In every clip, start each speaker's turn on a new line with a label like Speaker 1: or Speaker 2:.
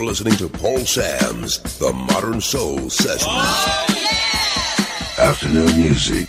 Speaker 1: You're listening to Paul Sams The Modern Soul Sessions.
Speaker 2: Oh,
Speaker 3: yeah!
Speaker 4: Afternoon music.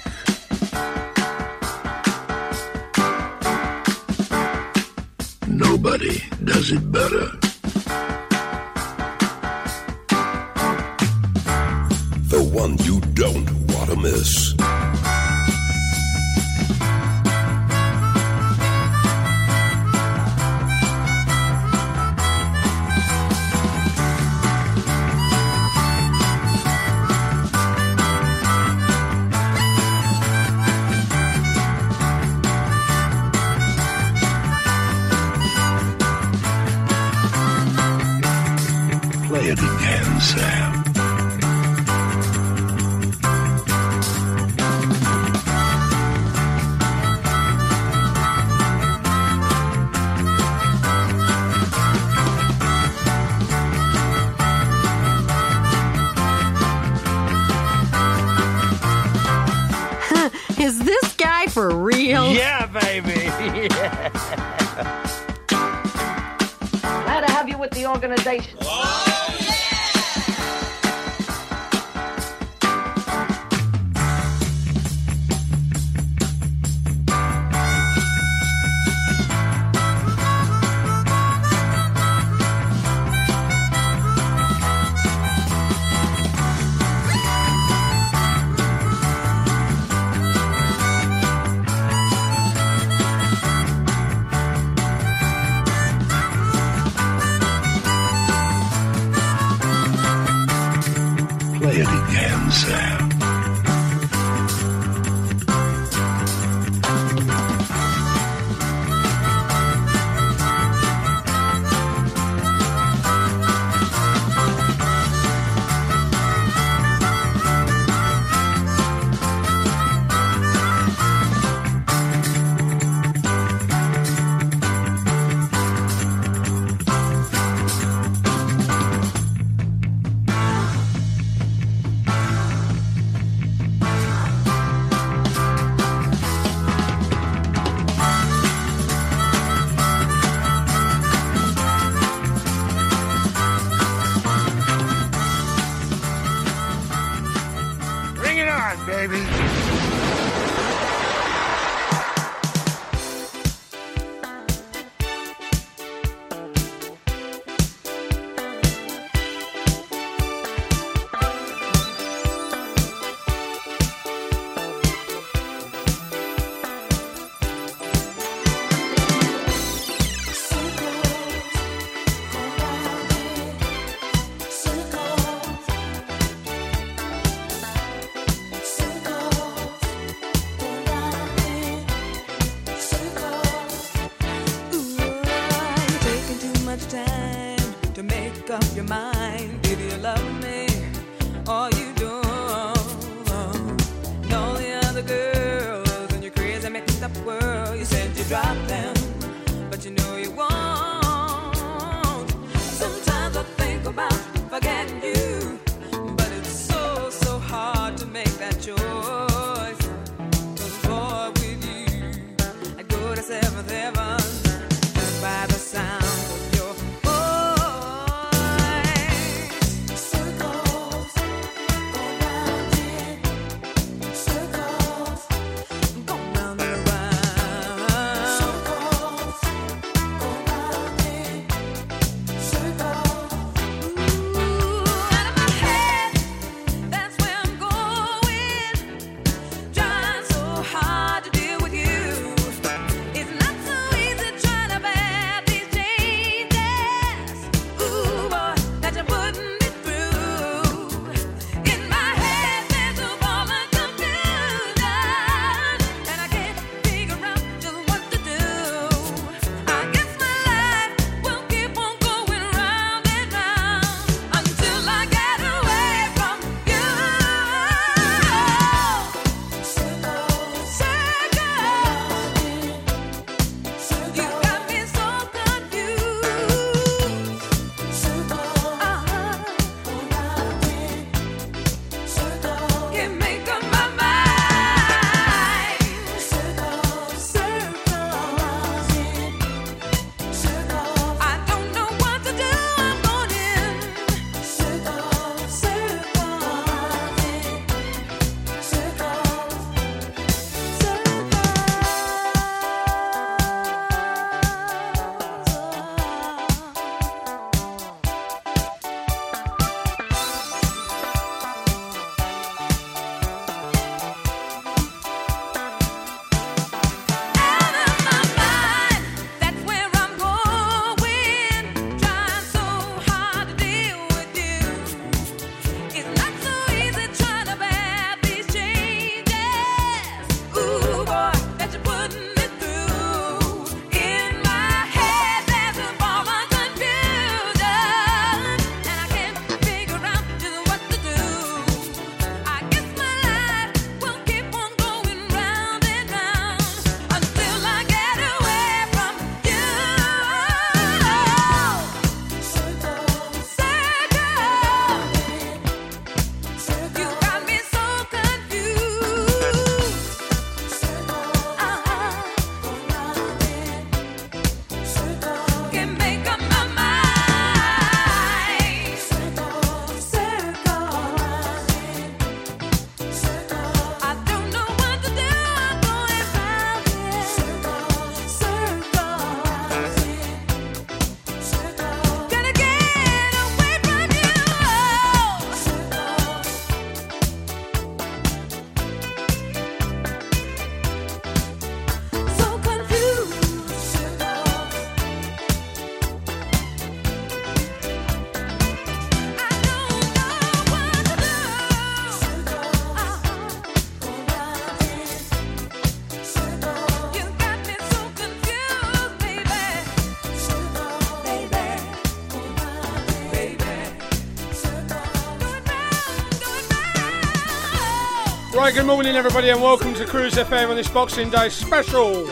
Speaker 5: Right, good morning, everybody, and welcome to Cruise FM on this Boxing Day special.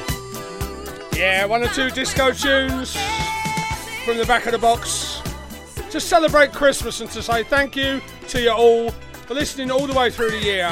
Speaker 5: Yeah, one or two disco tunes from the back of the box to celebrate Christmas and to say thank you to you all for listening all the way through the year.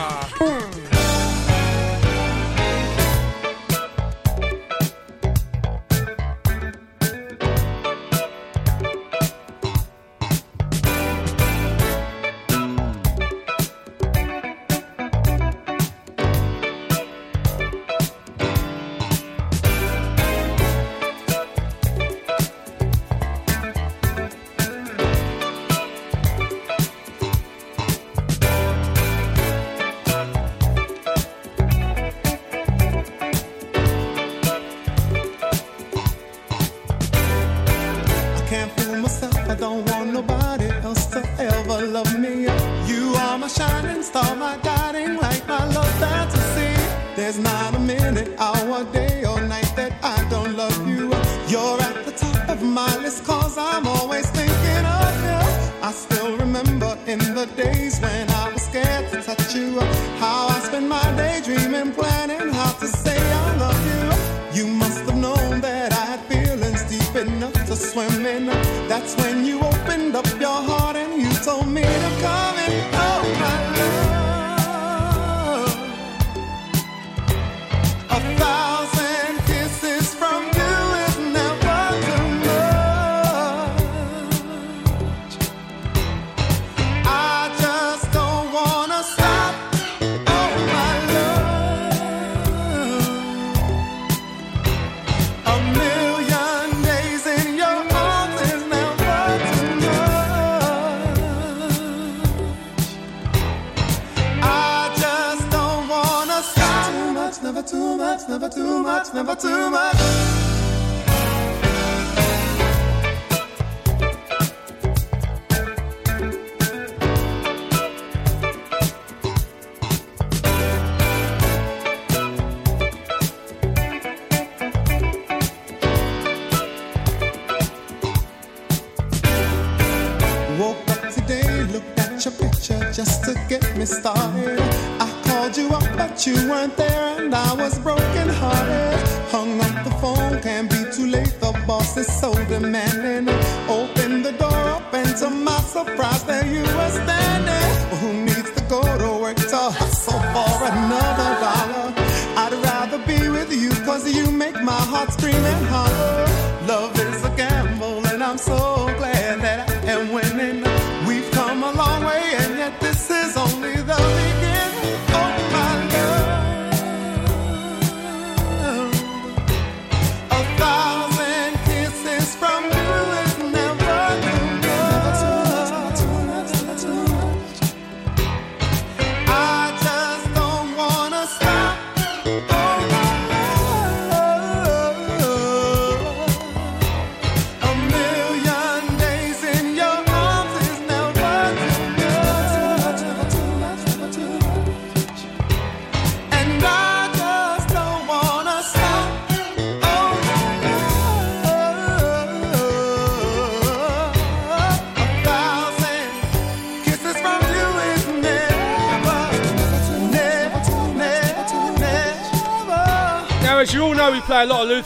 Speaker 5: Play a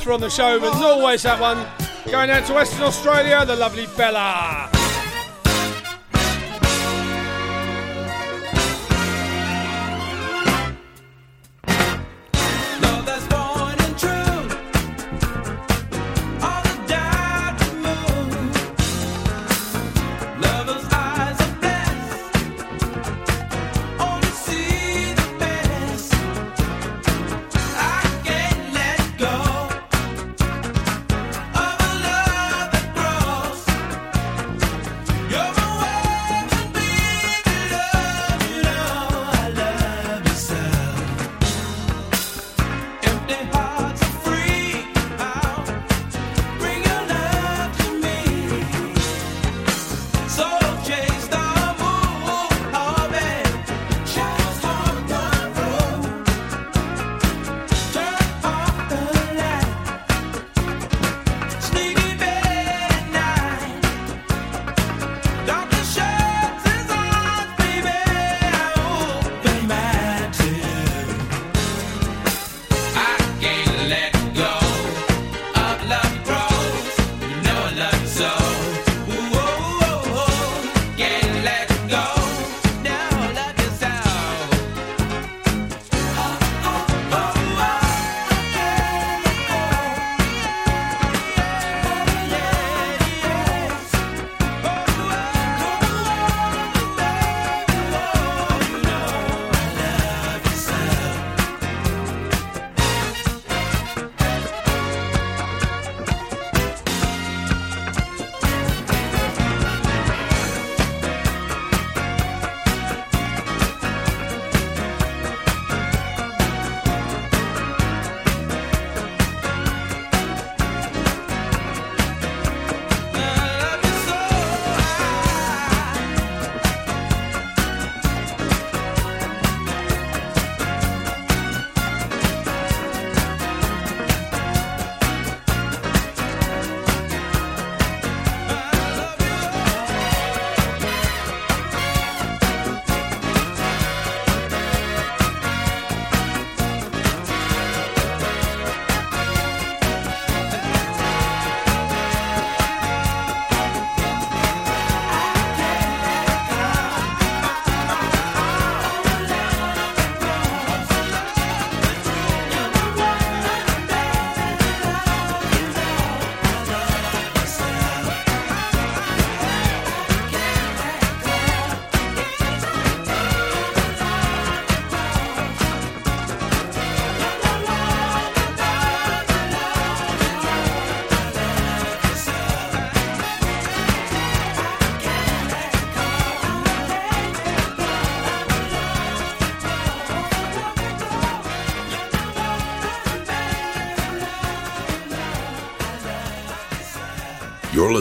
Speaker 5: on the show, but not always that one. Going out to Western Australia, the lovely Bella.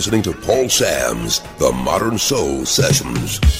Speaker 6: Listening to Paul Sams The Modern Soul Sessions.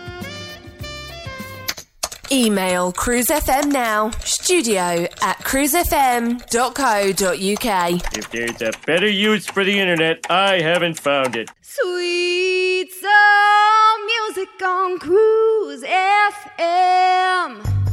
Speaker 7: Email cruisefm now, studio at cruisefm.co.uk.
Speaker 8: If there's a better use for the internet, I haven't found it.
Speaker 9: Sweet soul music on Cruise FM.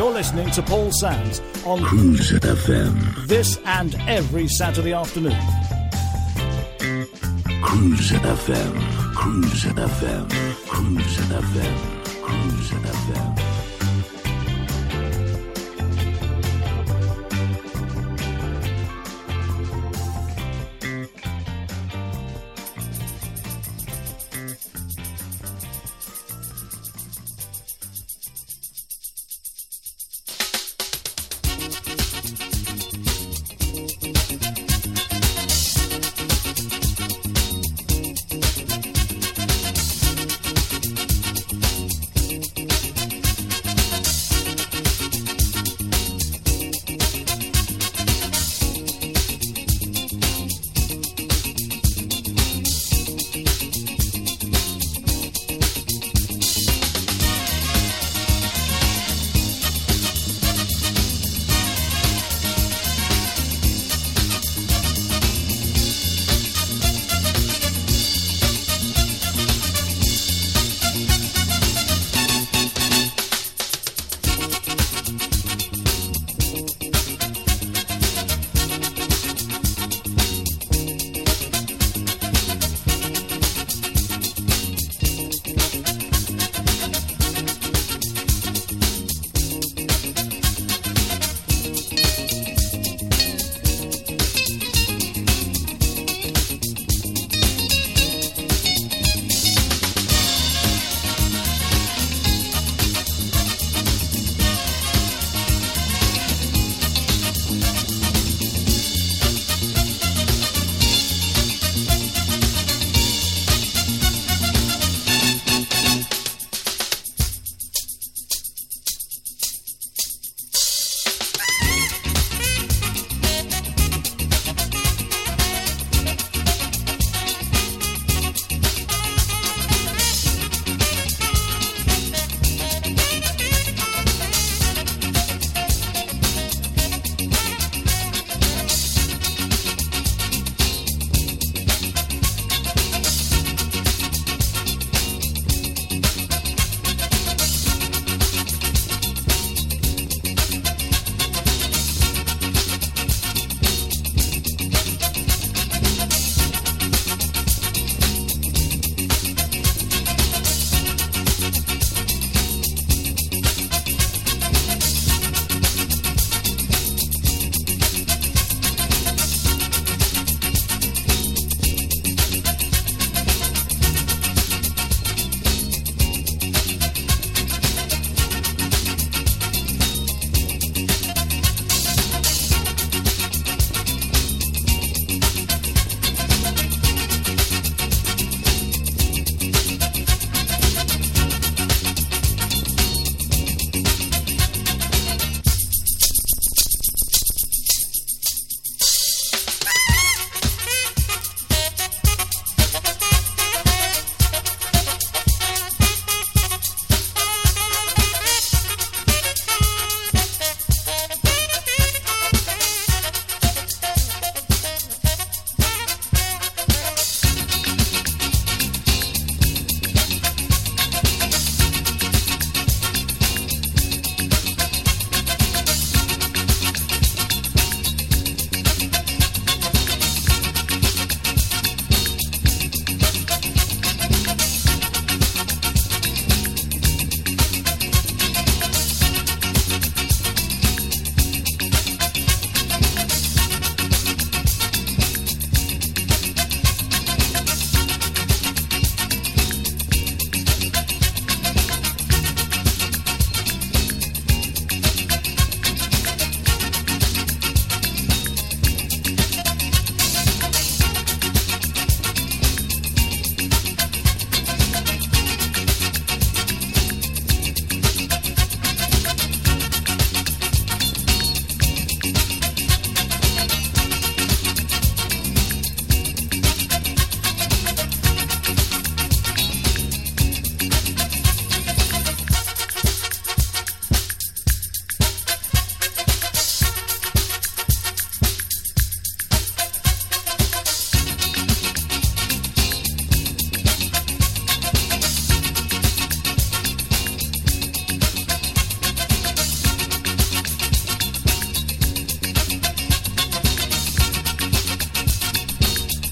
Speaker 10: You're listening to Paul Sams on
Speaker 6: Cruise FM.
Speaker 10: this and every Saturday afternoon.
Speaker 6: Cruise FM. Cruise FM. Cruise FM. Cruise FM.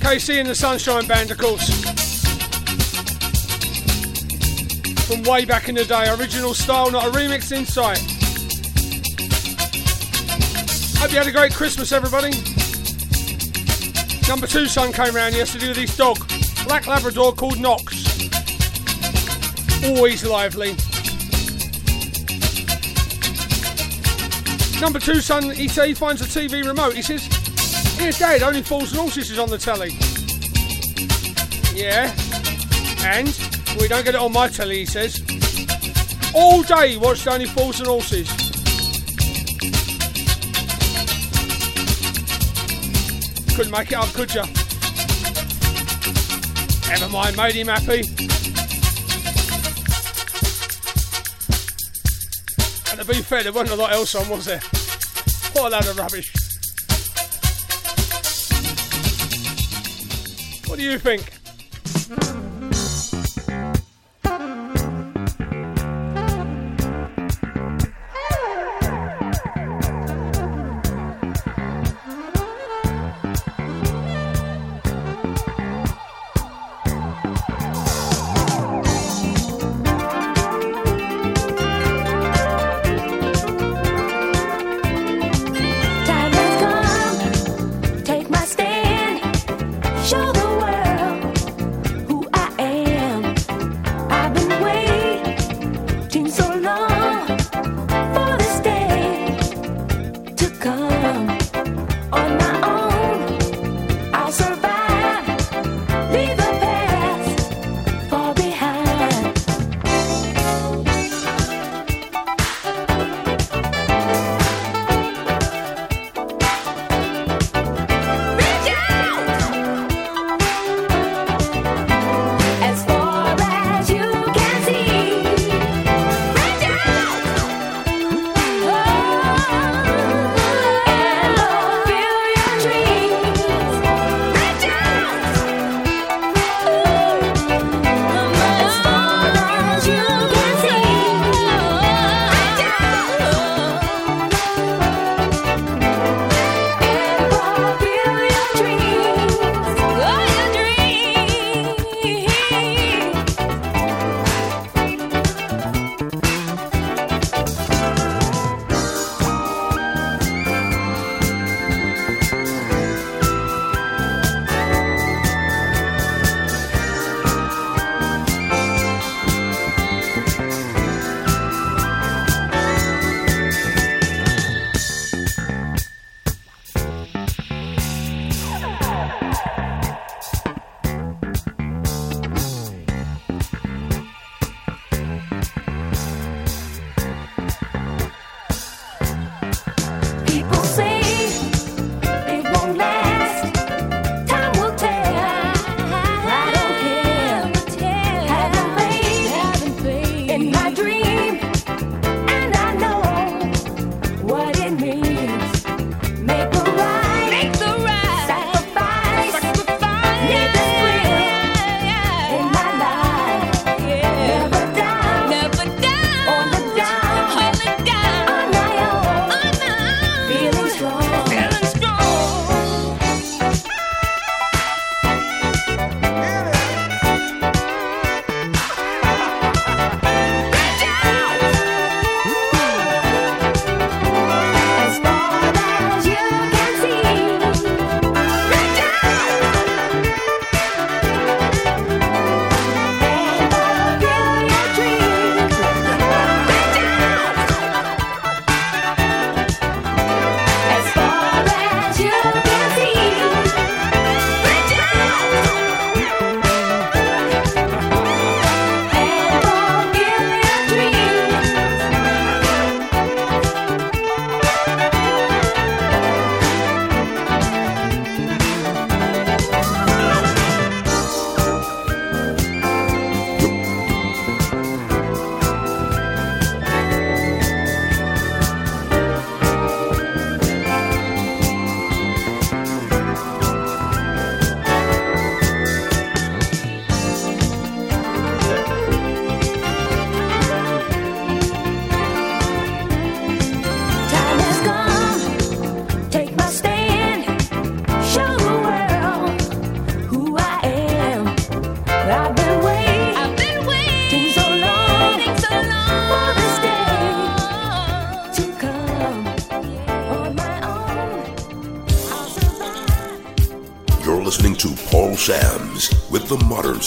Speaker 11: KC and the Sunshine Band, of course. From way back in the day. Original style, not a remix insight. Hope you had a great Christmas, everybody. Number two son came round yesterday with his dog, Black Labrador called Knox. Always lively. Number two son, he, he finds a TV remote. He says, Here, Dad, only Fools and Horses is on the telly. Yeah. And? We don't get it on my telly, he says. All day watched Only Fools and Horses. Couldn't make it up, could ya? Never mind, made him happy. And to be fair, there wasn't a lot else on, was there? What a load of rubbish. You think?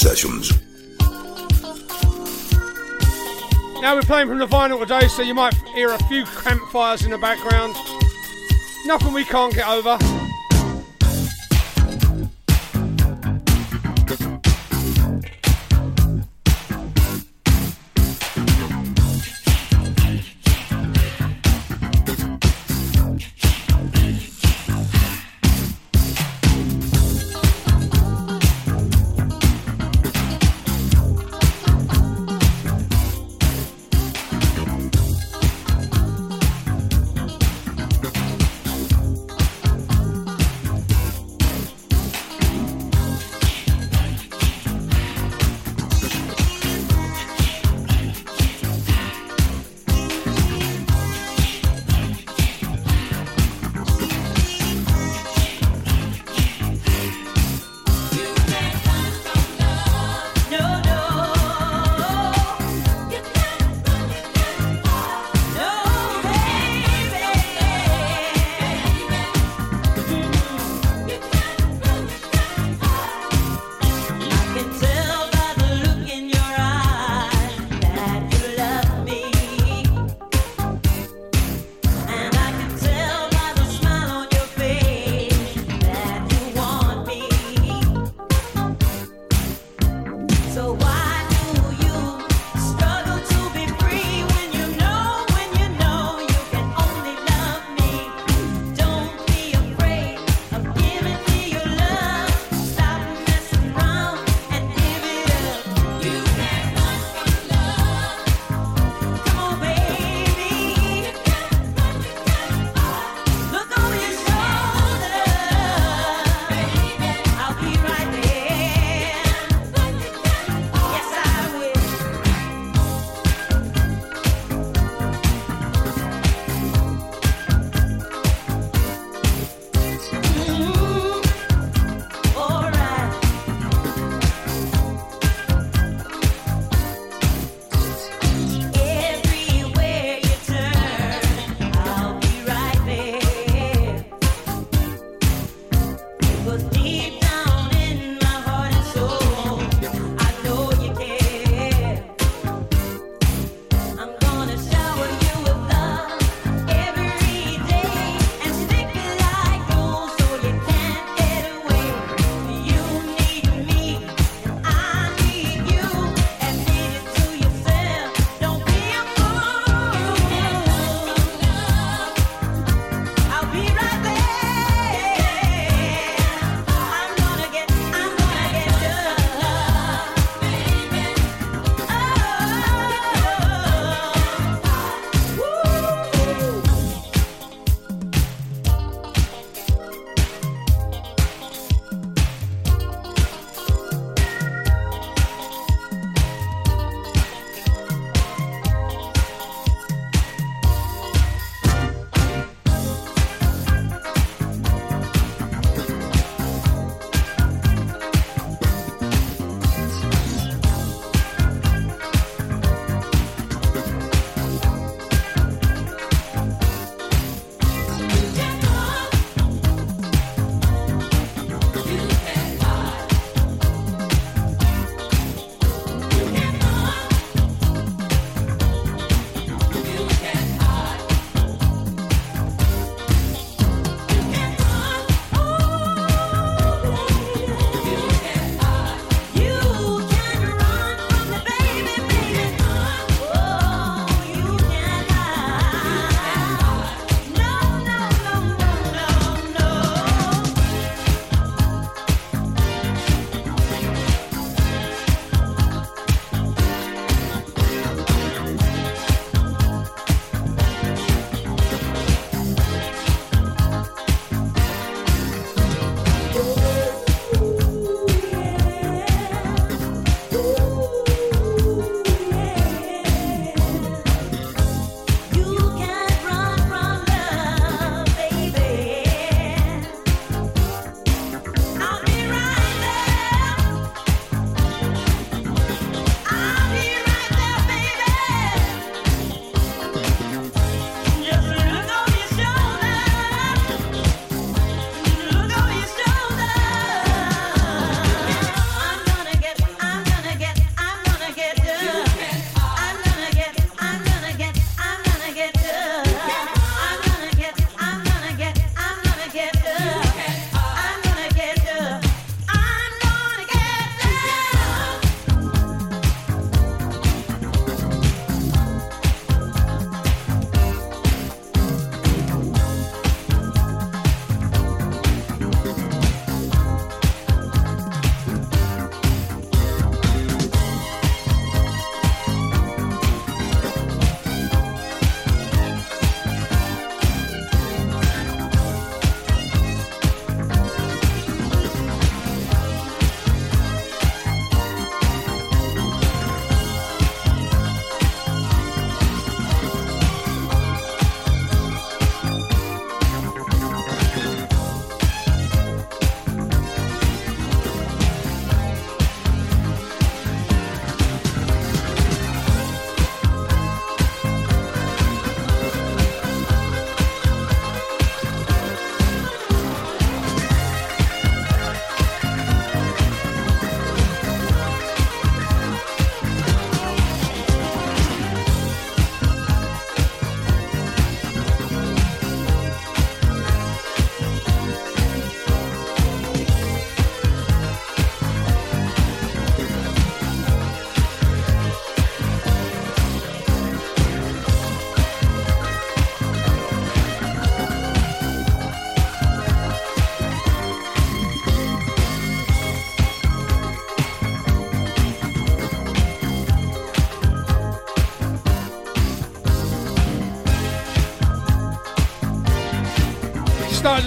Speaker 1: Sessions.
Speaker 11: Now we're playing from the vinyl today, so you might hear a few campfires in the background. Nothing we can't get over.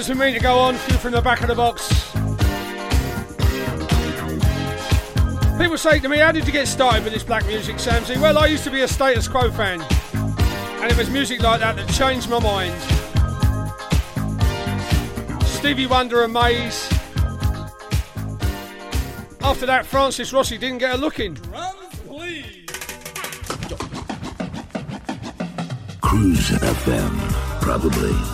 Speaker 5: Started as we mean to go on, few from the back of the box. People say to me, How did you get started with this black music, Samsy? Well, I used to be a status quo fan, and it was music like that that changed my mind. Stevie Wonder and Maze. After that, Francis Rossi didn't get a look in.
Speaker 4: Cruise FM, probably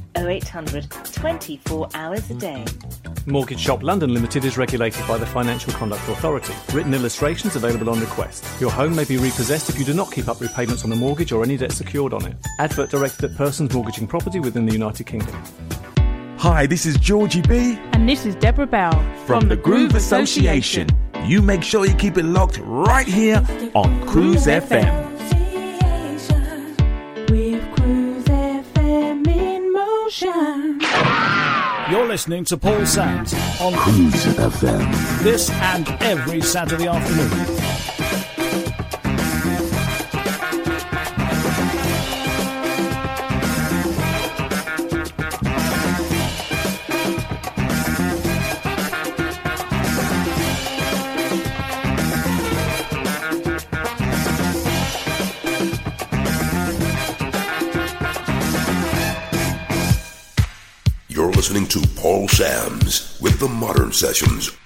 Speaker 12: 0800 24 hours a day.
Speaker 13: Mortgage Shop London Limited is regulated by the Financial Conduct Authority. Written illustrations available on request. Your home may be repossessed if you do not keep up repayments on the mortgage or any debt secured on it. Advert directed at persons mortgaging property within the United Kingdom.
Speaker 14: Hi, this is Georgie B.
Speaker 15: And this is Deborah Bell
Speaker 14: from, the Groove Association. You make sure you keep it locked right here on Cruise FM.
Speaker 10: Listening to Paul Sams on
Speaker 4: Cruise FM.
Speaker 10: this and every Saturday afternoon.
Speaker 6: The Modern Sessions.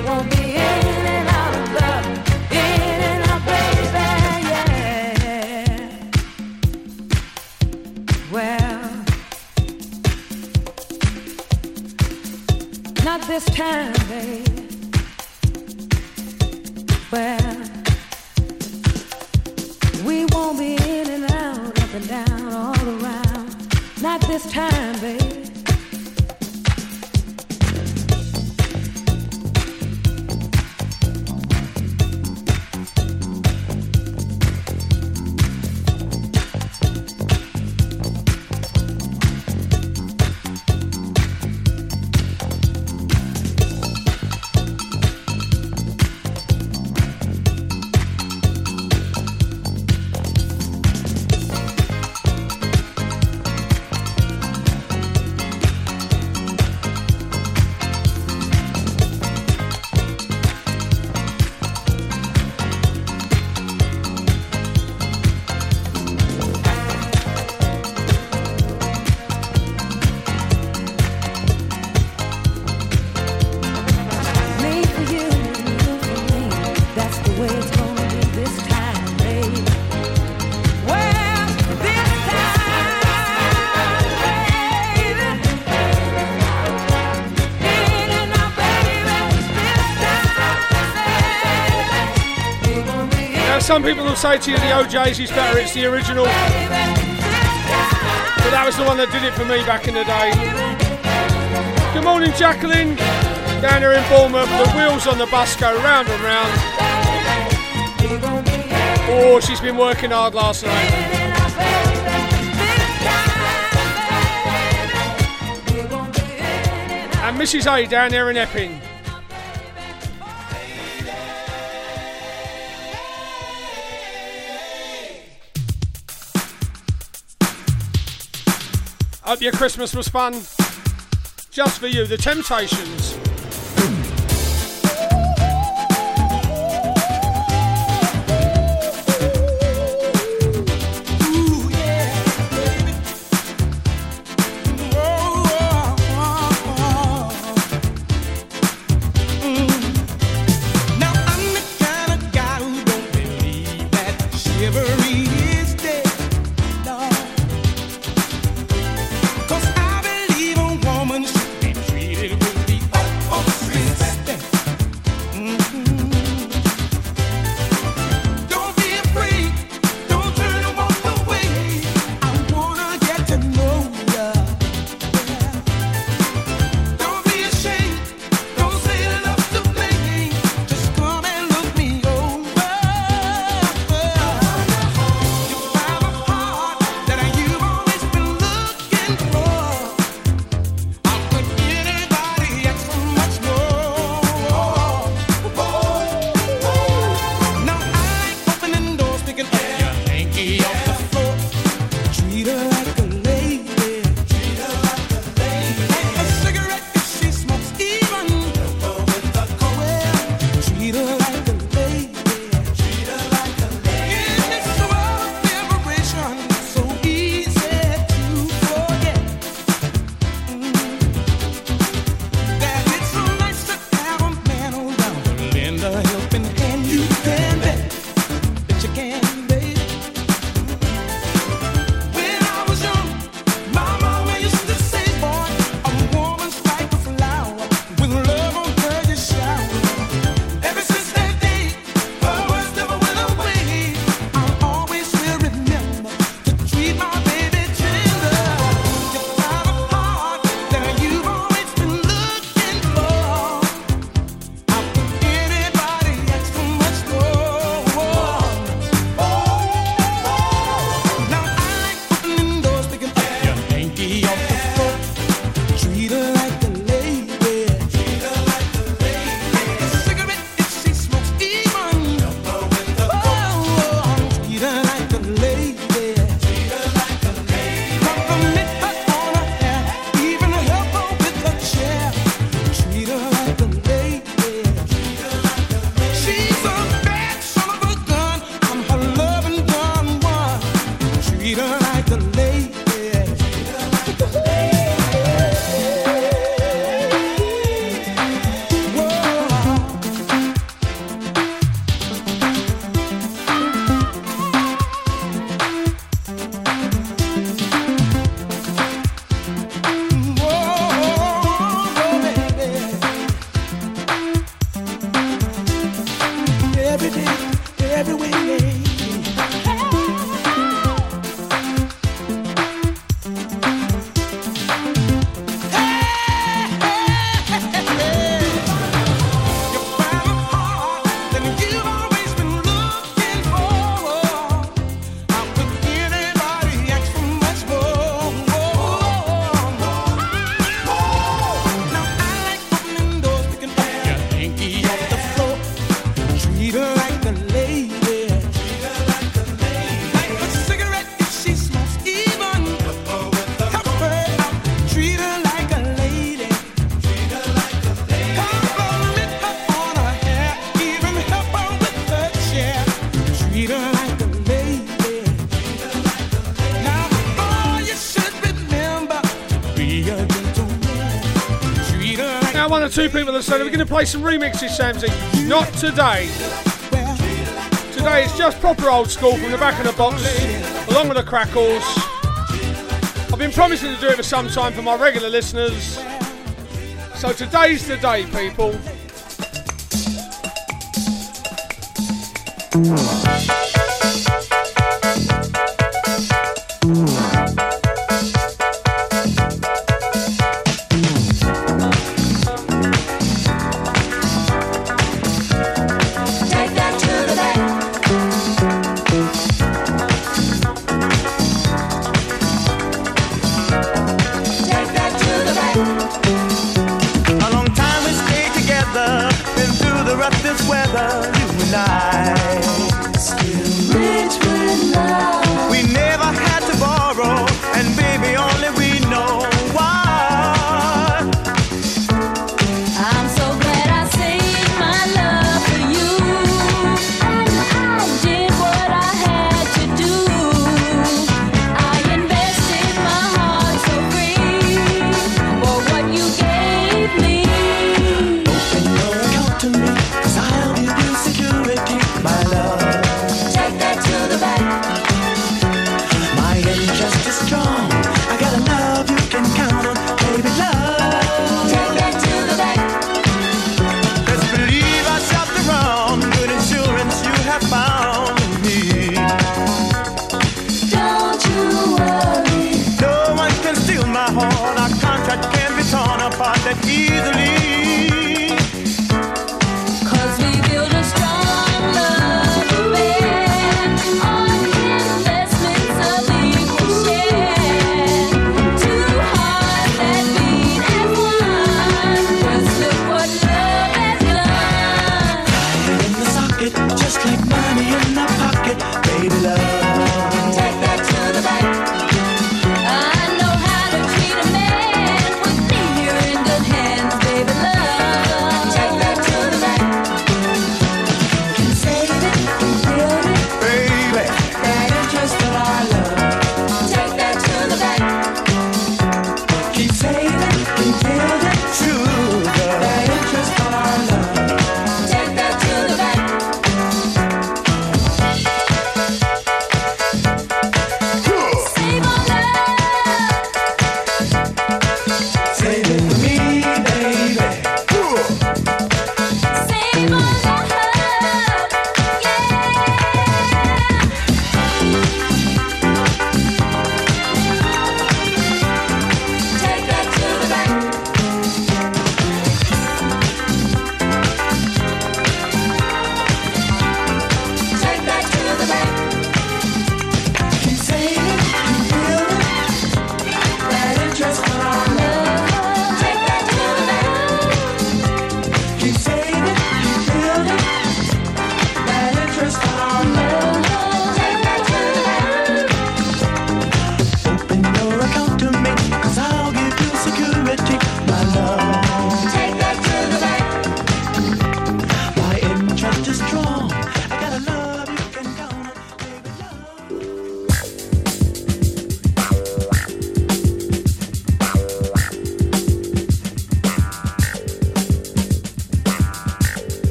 Speaker 16: won't be
Speaker 17: some people will say to you the OJ's is better, it's the original. But that was the one that did it for me back in the day. Good morning, Jacqueline. Down here in Bournemouth, the wheels on the bus go round and round. Oh, she's been working hard last night. And Mrs. A down there in Epping. your Christmas was fun. Just for you, The Temptations.
Speaker 9: episode, we're going to play some remixes, Samsy. Not today. Today is just proper old school from the back of the box, along with the crackles. I've been promising to do it for some time for my regular listeners. So today's the day, people.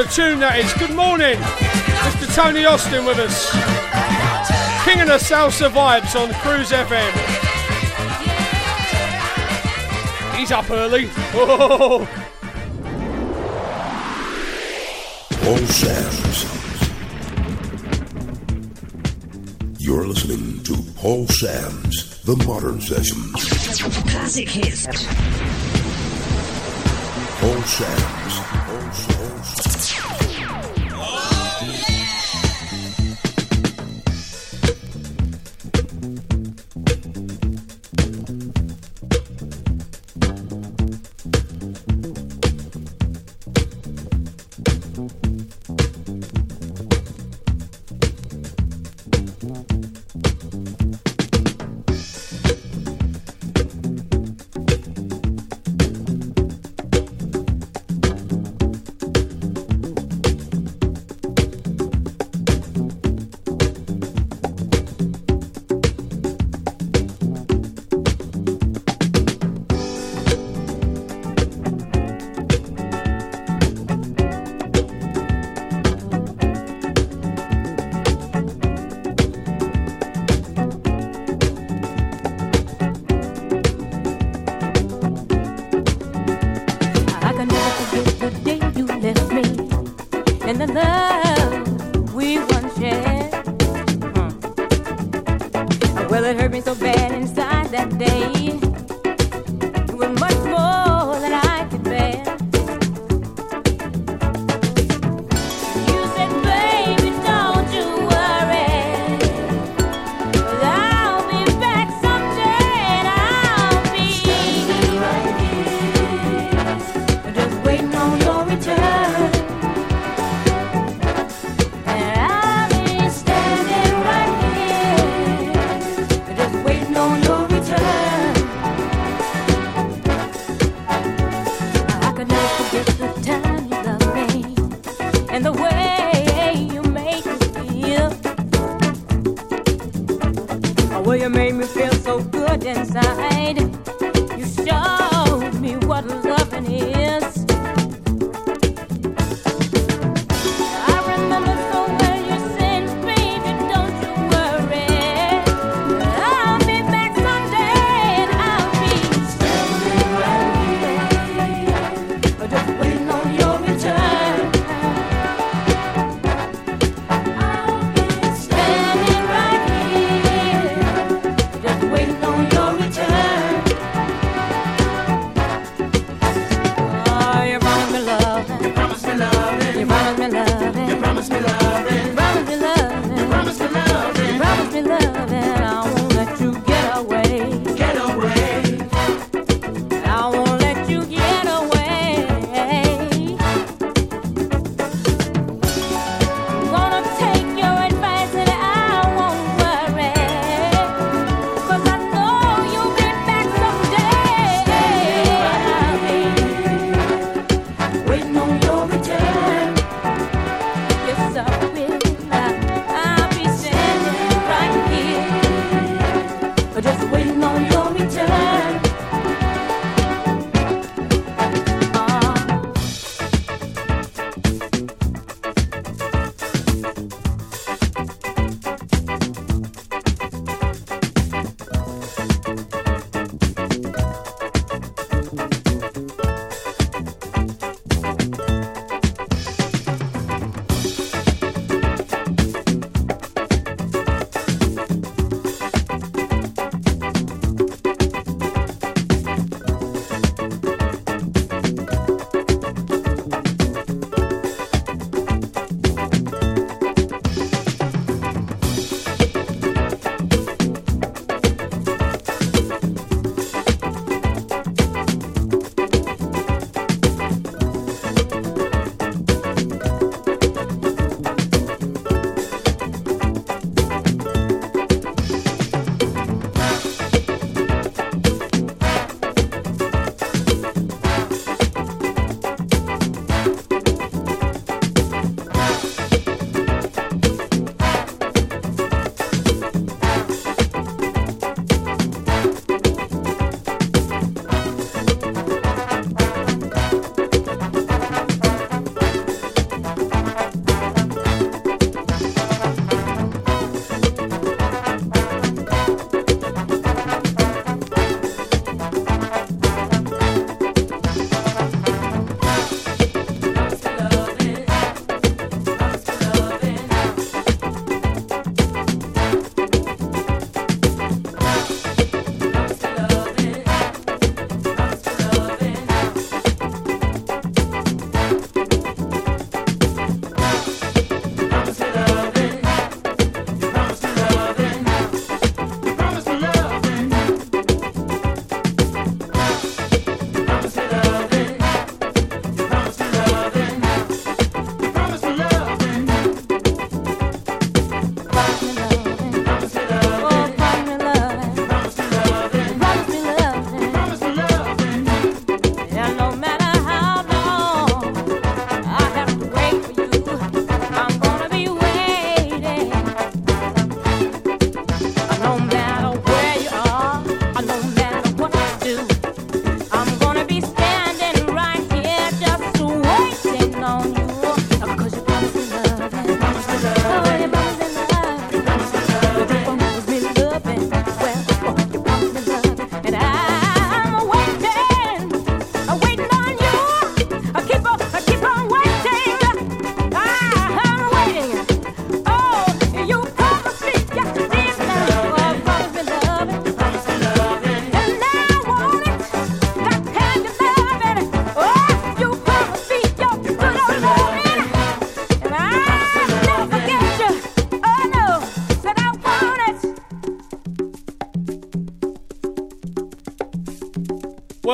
Speaker 18: a
Speaker 11: tune that is. Good morning, Mr. Tony Austin with us. King of the Salsa vibes on Cruise FM. He's up early. Whoa.
Speaker 9: All Sam's. You're listening to Paul Sam's The Modern Sessions.
Speaker 19: Classic hits.
Speaker 9: Paul Sam's.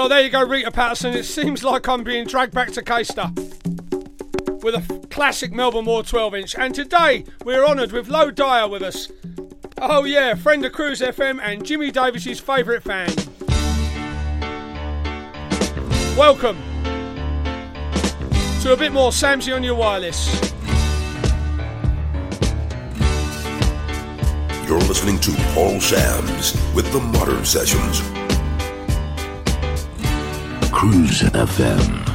Speaker 20: Well,
Speaker 11: there you go, Rita Patterson. It seems like I'm being dragged back to Caister with a classic Melba Moore 12 inch. And today we're honoured with Low Dyer with us. Oh, yeah, friend of Cruise FM and Jimmy Davis's favourite fan. Welcome to a bit more Samsy on your wireless.
Speaker 1: You're listening to Paul Sams with the Modern Sessions.
Speaker 15: Cruise FM.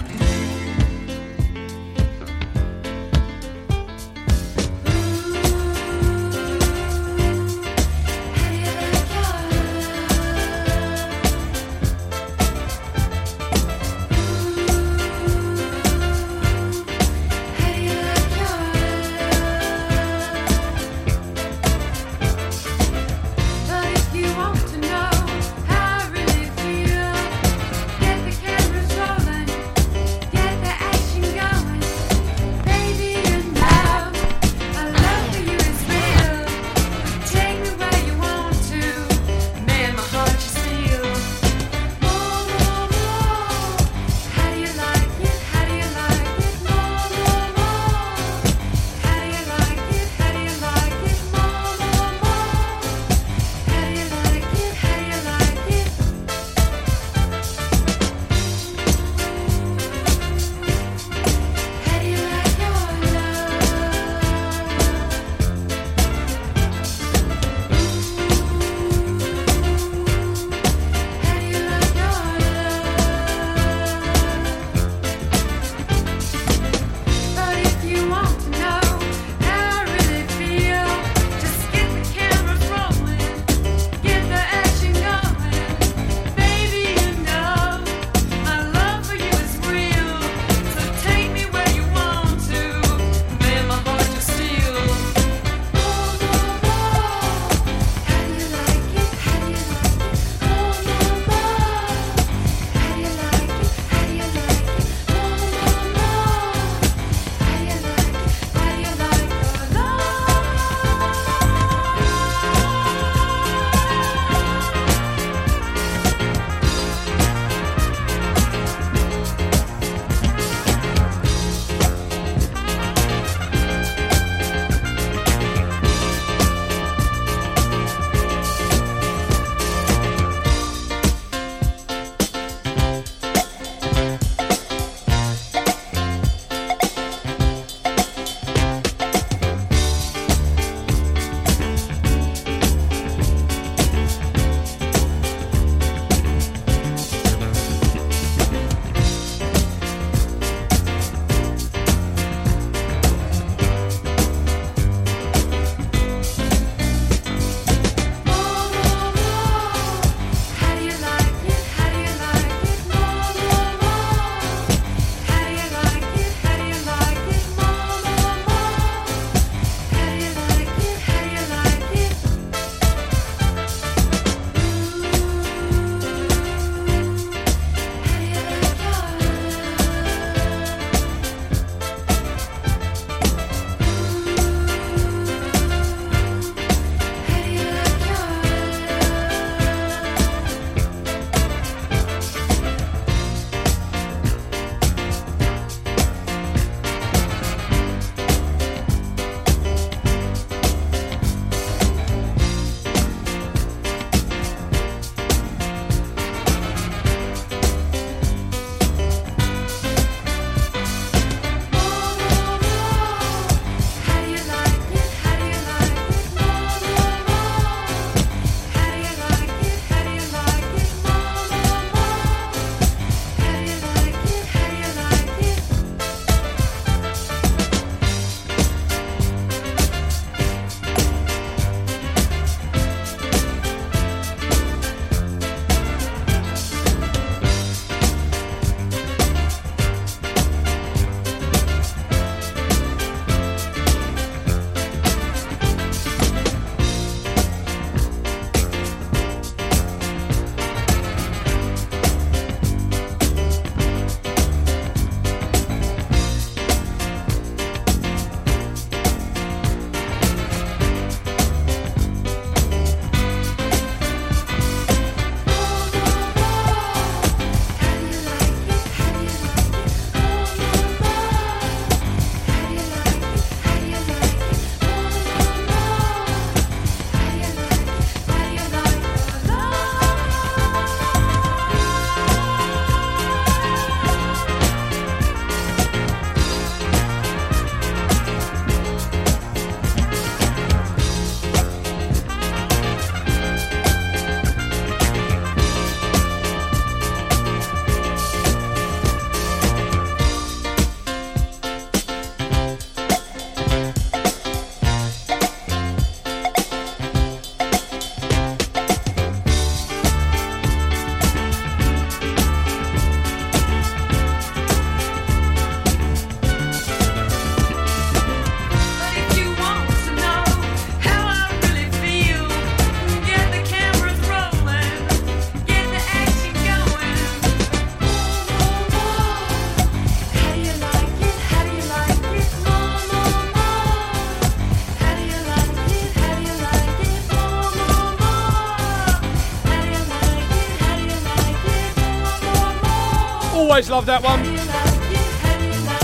Speaker 21: Always love that one.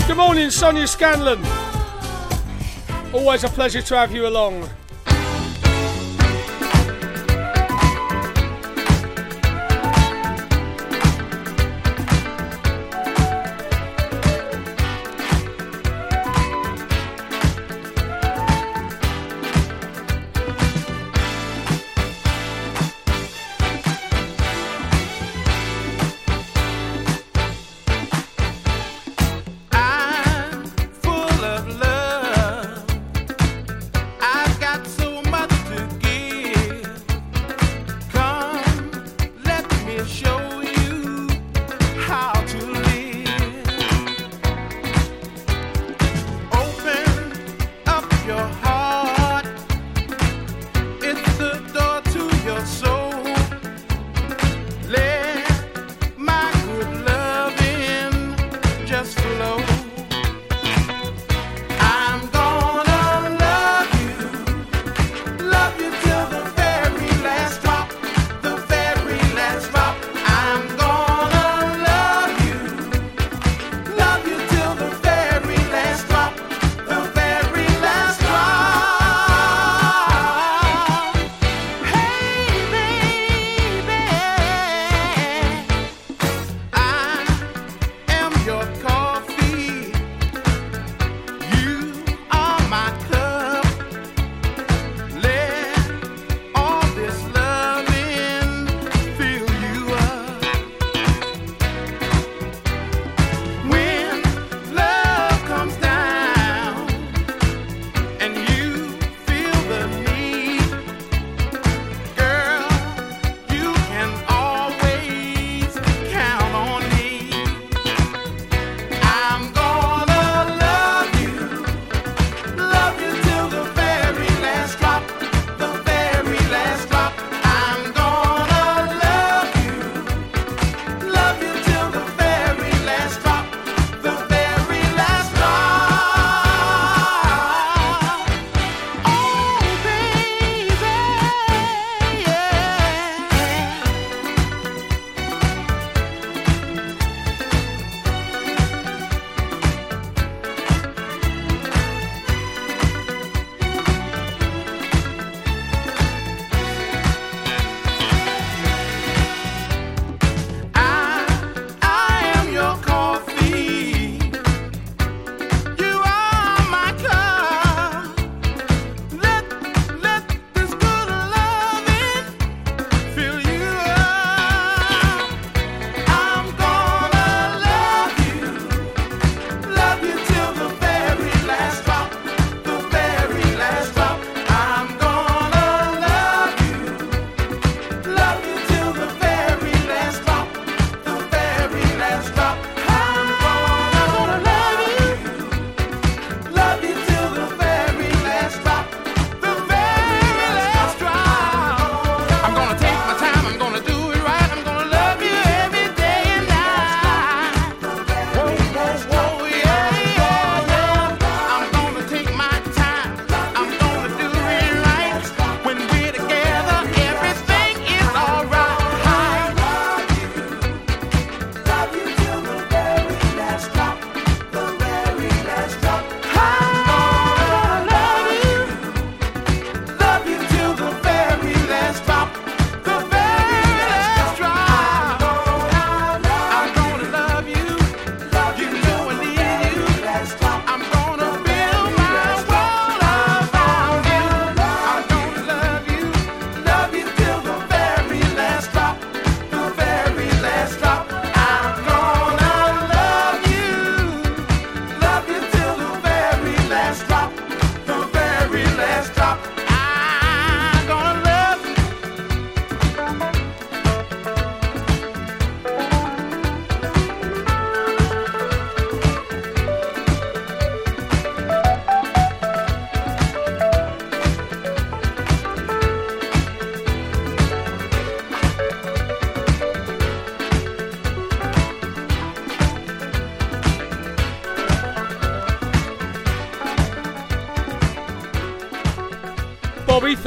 Speaker 21: Good morning, Sonia Scanlon. Always a pleasure to have you along.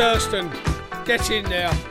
Speaker 21: Thurston, get in there.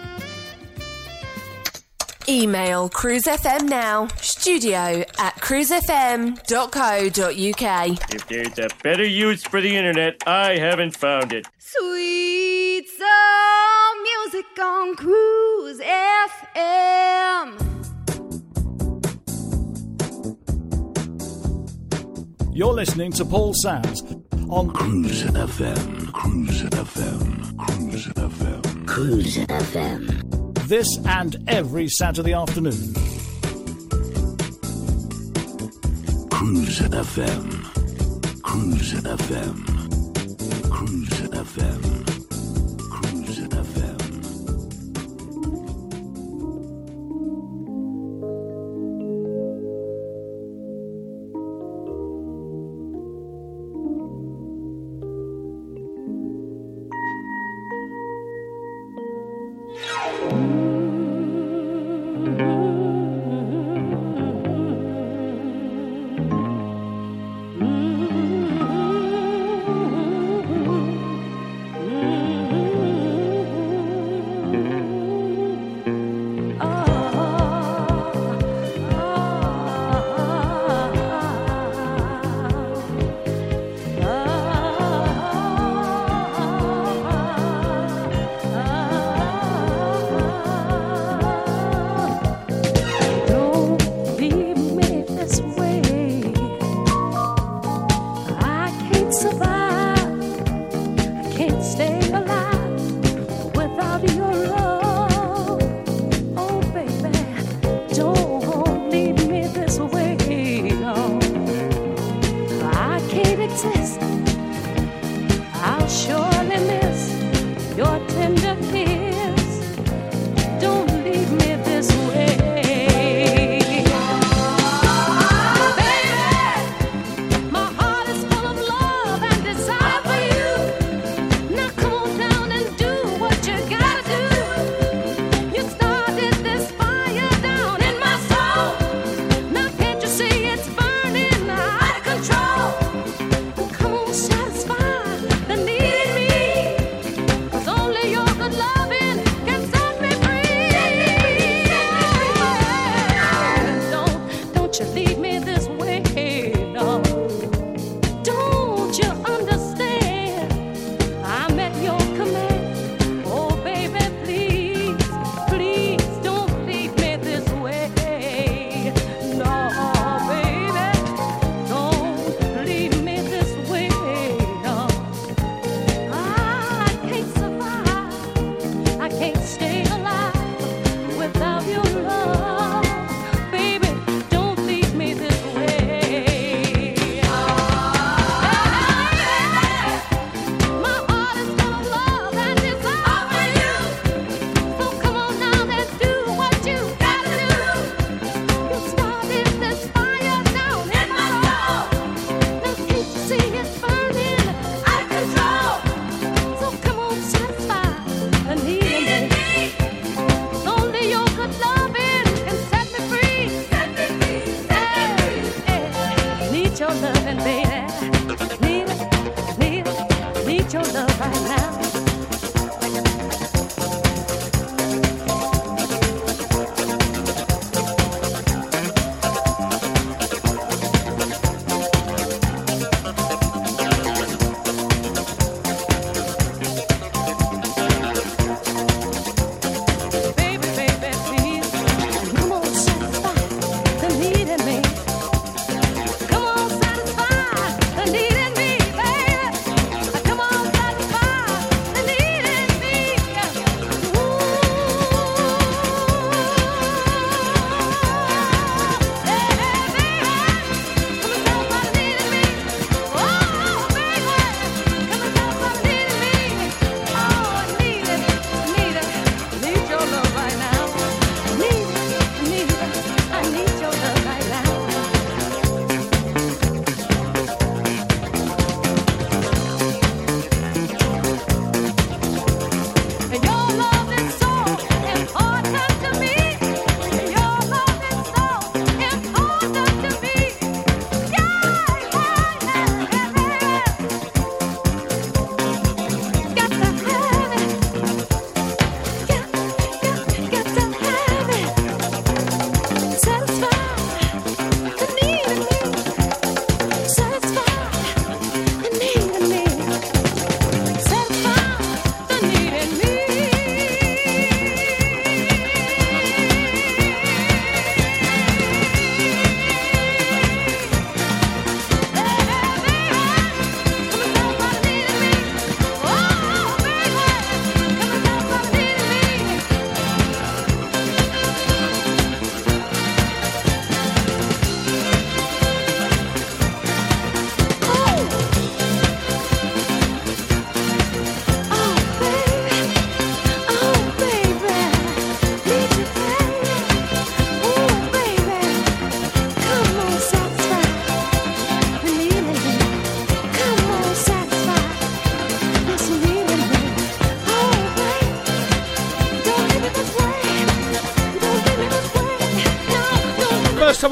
Speaker 7: Email cruisefm now, studio at cruisefm.co.uk.
Speaker 8: If there's a better use for the internet, I haven't found it.
Speaker 9: Sweet soul music on Cruise FM.
Speaker 10: You're listening to Paul Sams on
Speaker 4: Cruise FM. Cruise FM. Cruise FM. Cruise FM.
Speaker 10: This and every Saturday afternoon.
Speaker 4: Cruise FM. Cruise FM. Cruise FM.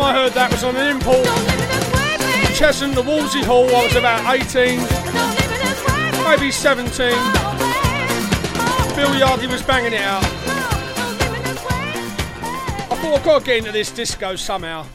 Speaker 22: I
Speaker 11: heard that was on an import. Chesham the Woolsey Hall, I was about 18, maybe 17. Bill Yardy was banging it out. I thought I've got to get into this disco somehow.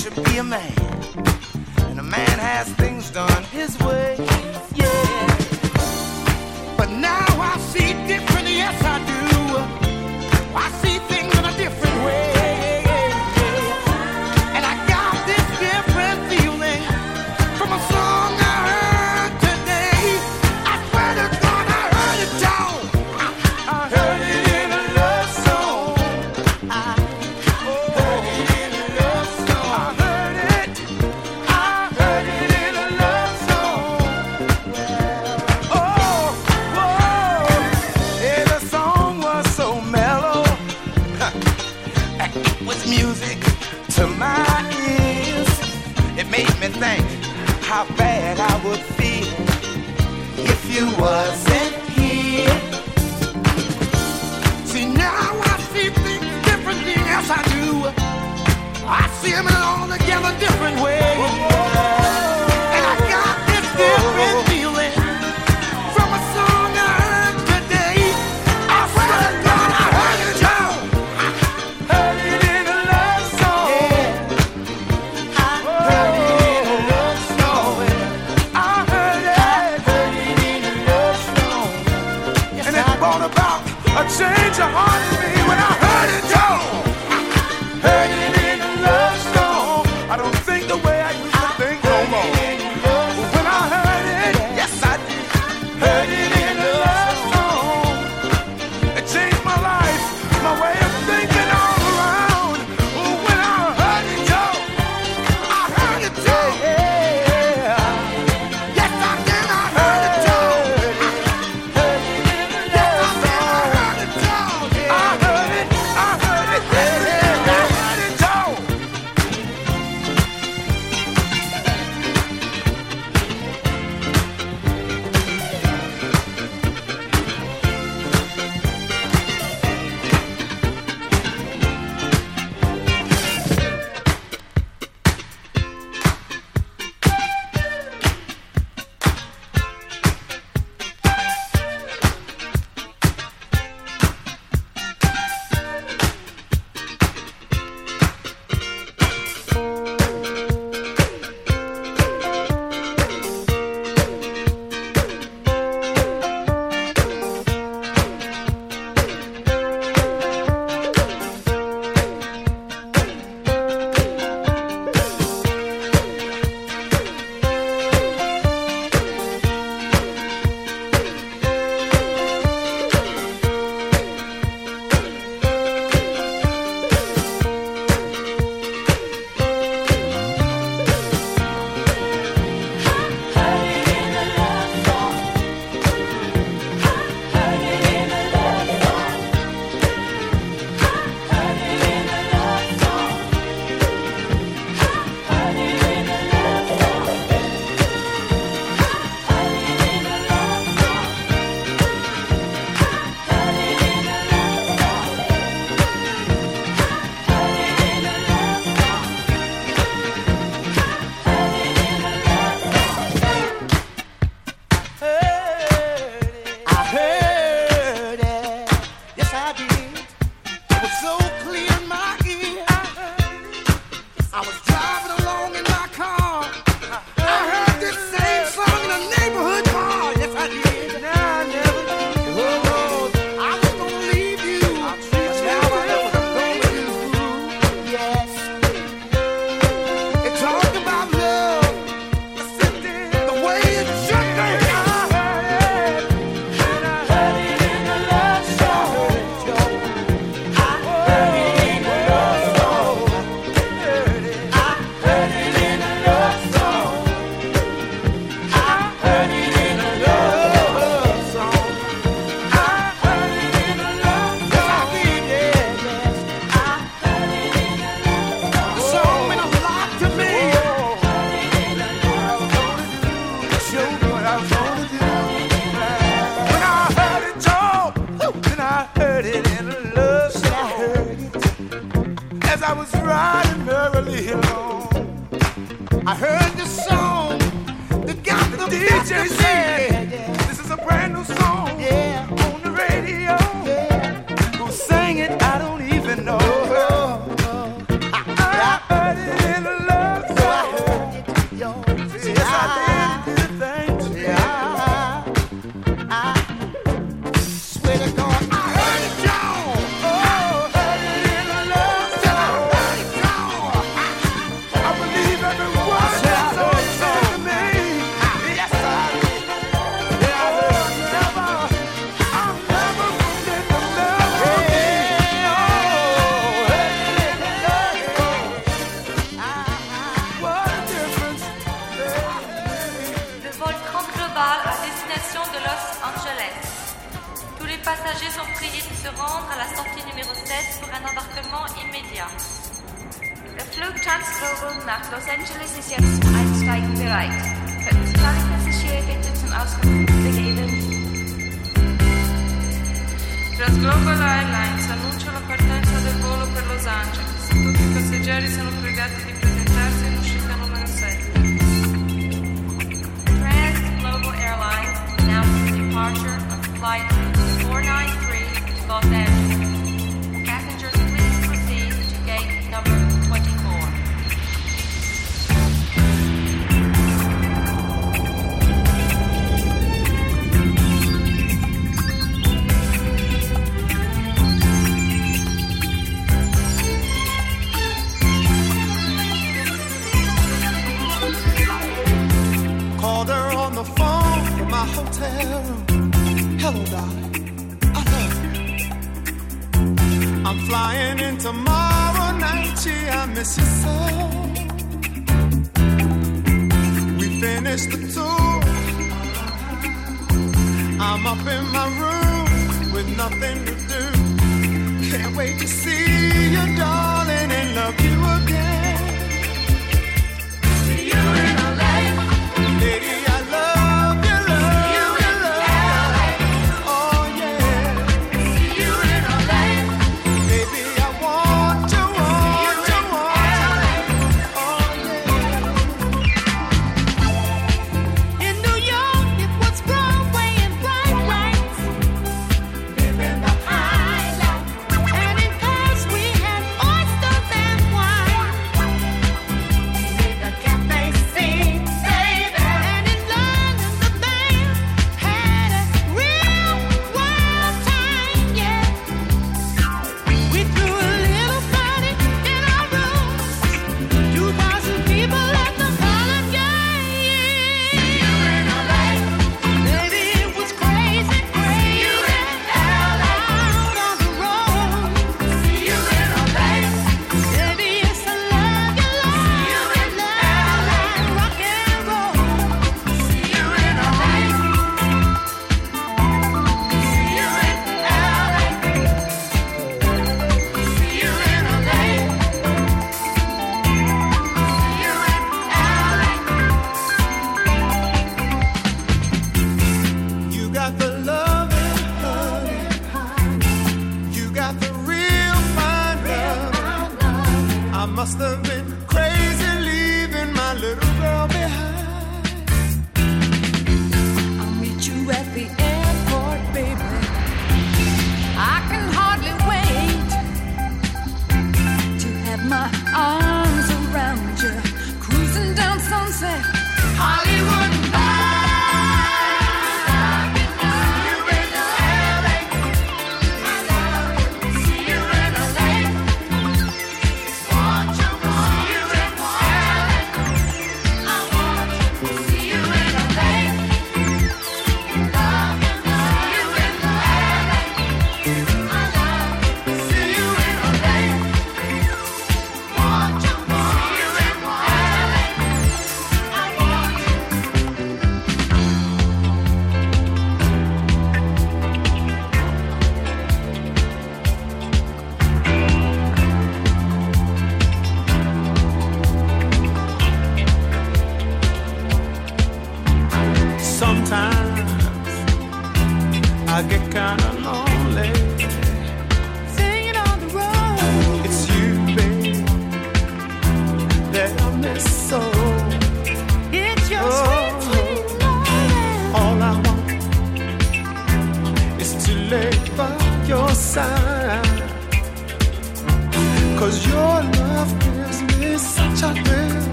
Speaker 17: Should be a man,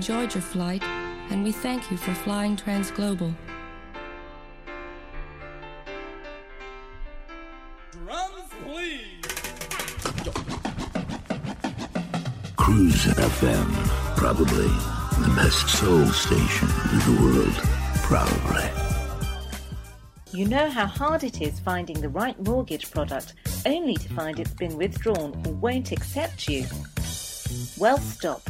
Speaker 19: enjoyed your flight, and we thank you for flying Transglobal.
Speaker 5: Drums, please!
Speaker 4: Cruise FM, probably the best soul station in the world, probably.
Speaker 12: You know how hard it is finding the right mortgage product only to find it's been withdrawn or won't accept you? Well, stop.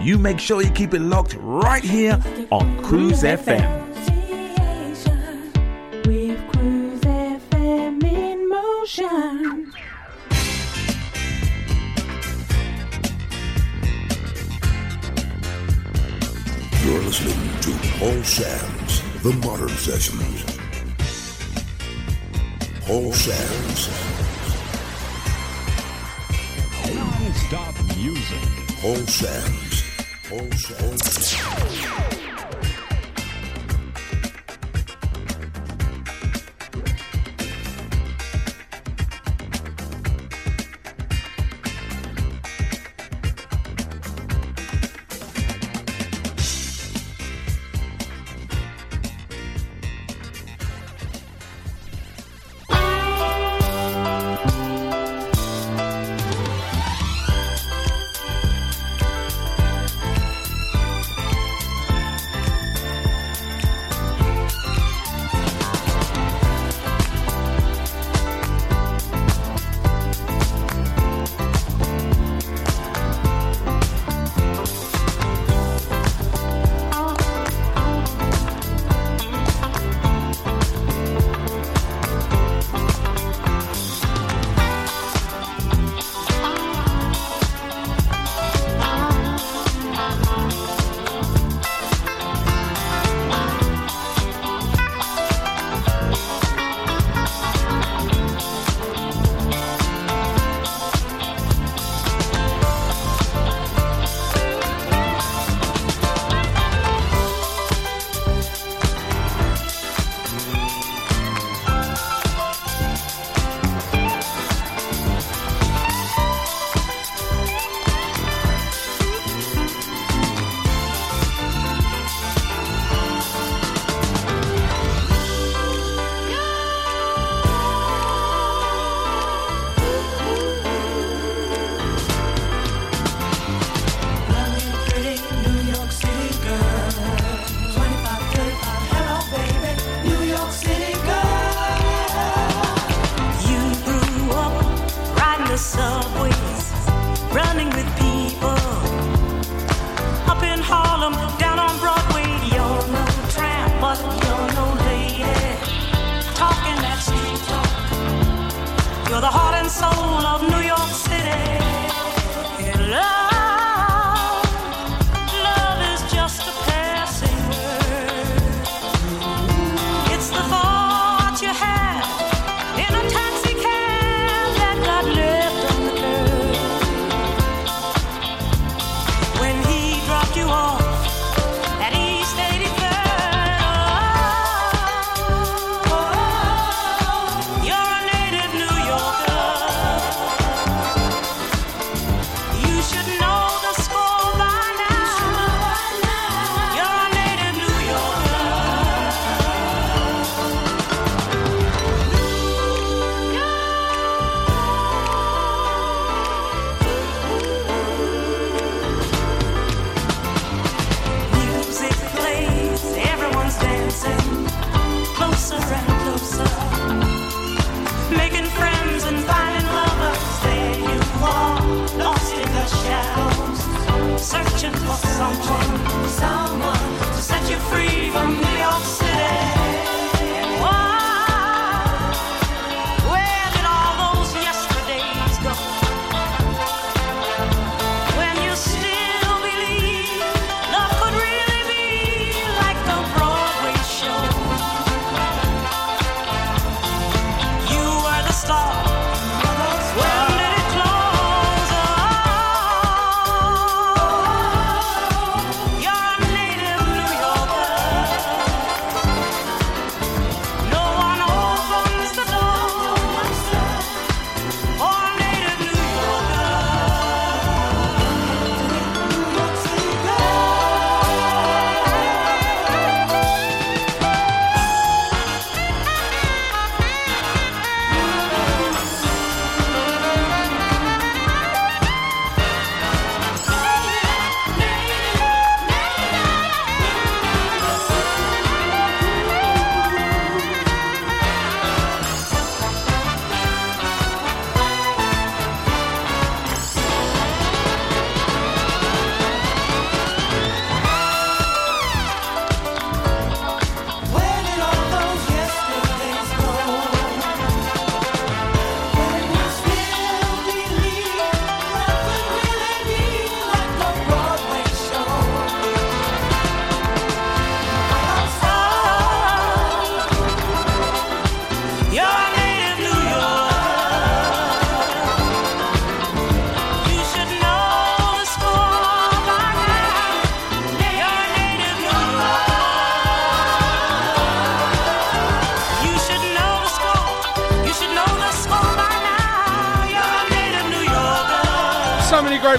Speaker 14: You make sure you keep it locked right here on Cruise FM.
Speaker 15: With Cruise FM in motion.
Speaker 23: You're listening to Paul Sams The Modern Sessions. Paul Sams
Speaker 10: Non-stop music.
Speaker 23: Paul Sams Paul Sams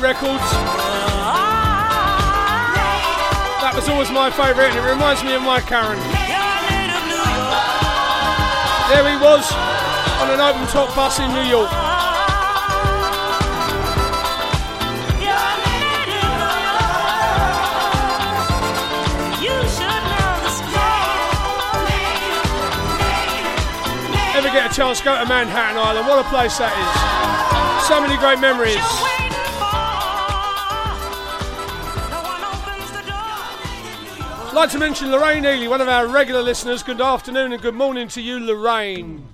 Speaker 5: records. That was always my favourite, and it reminds me of my Karen. There he was on an open top bus in New York. Ever get a chance, go to Manhattan Island. What a place that is. So many great memories. Like to mention Lorraine Ely, one of our regular listeners. Good afternoon and good morning to you, Lorraine.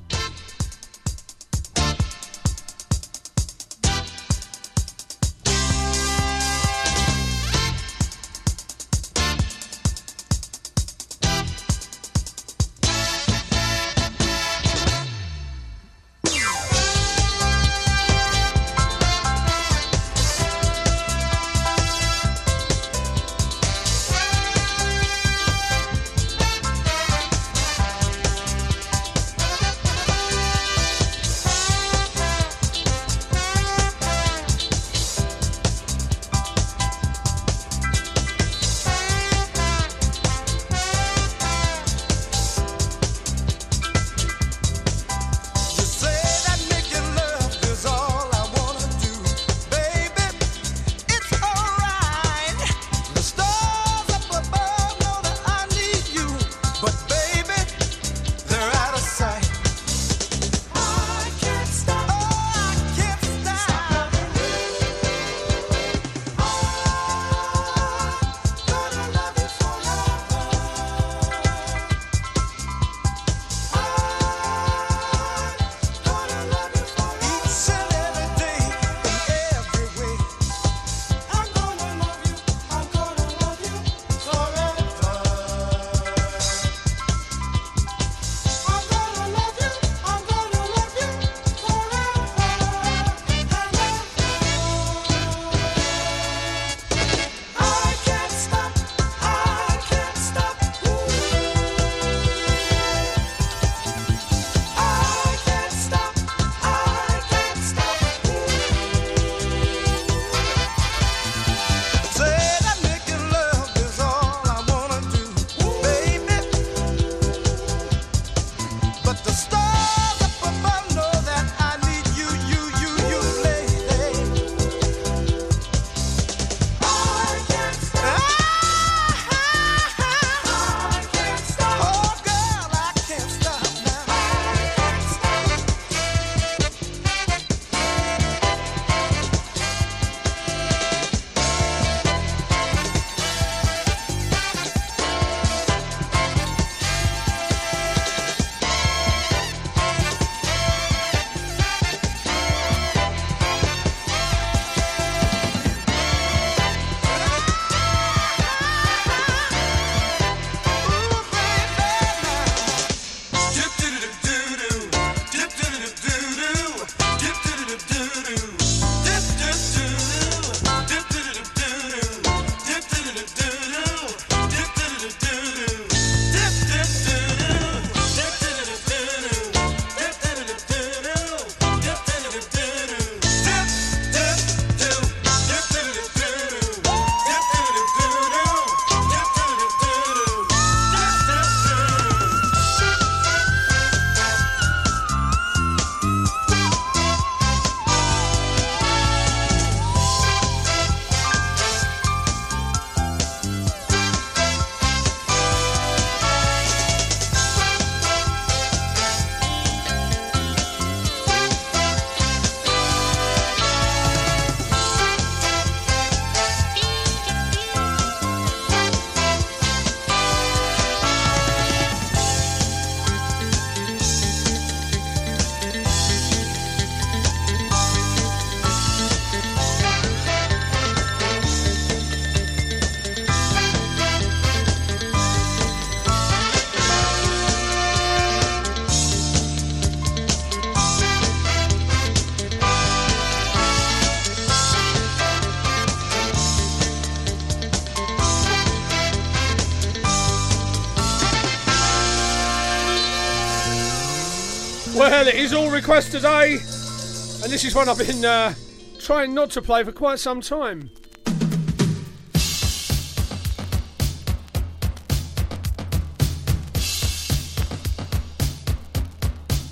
Speaker 5: request today, and this is one I've been uh,
Speaker 9: trying not to play for quite some time.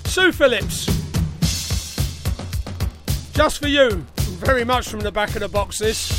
Speaker 9: Sue Phillips, just for you, very much from the back of the box. This.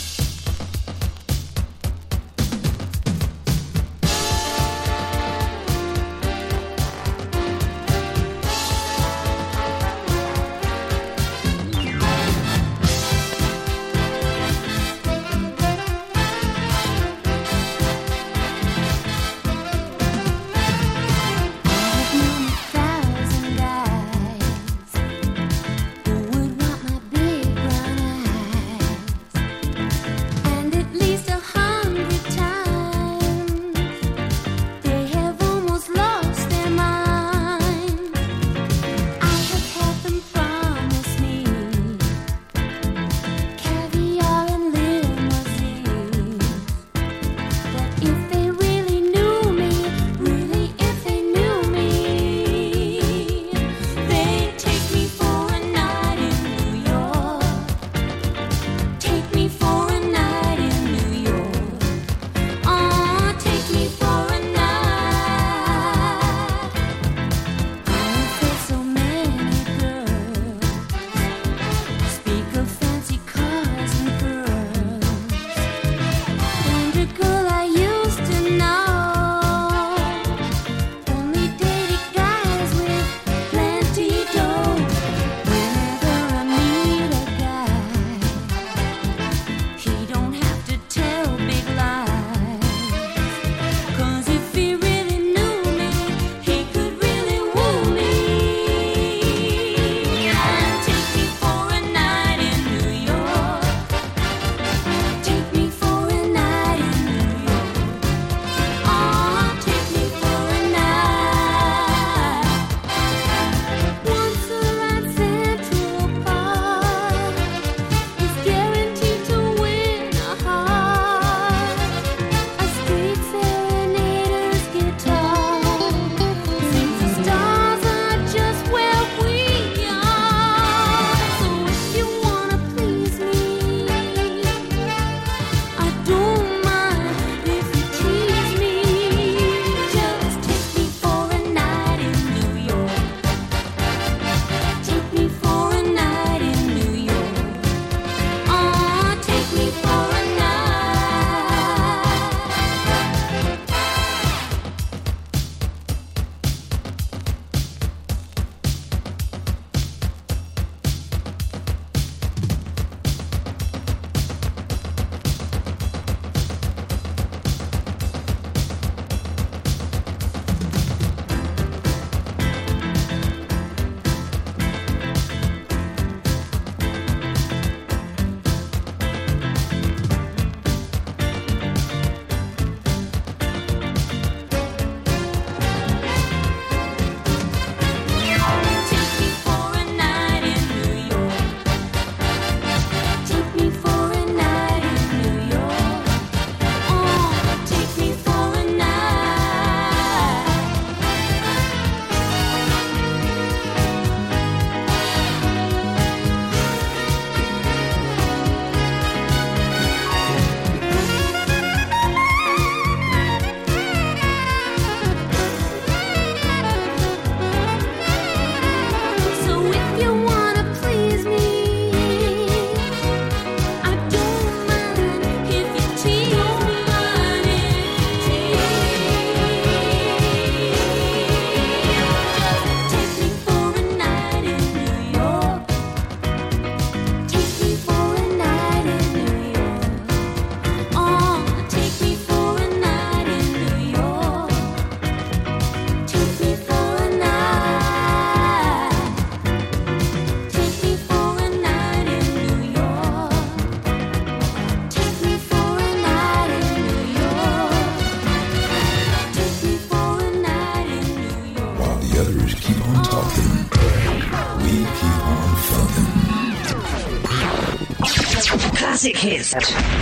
Speaker 24: left.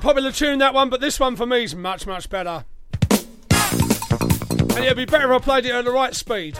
Speaker 24: popular tune, that one, but this one for me is much, much better. And it'd be better if I played it at the right speed.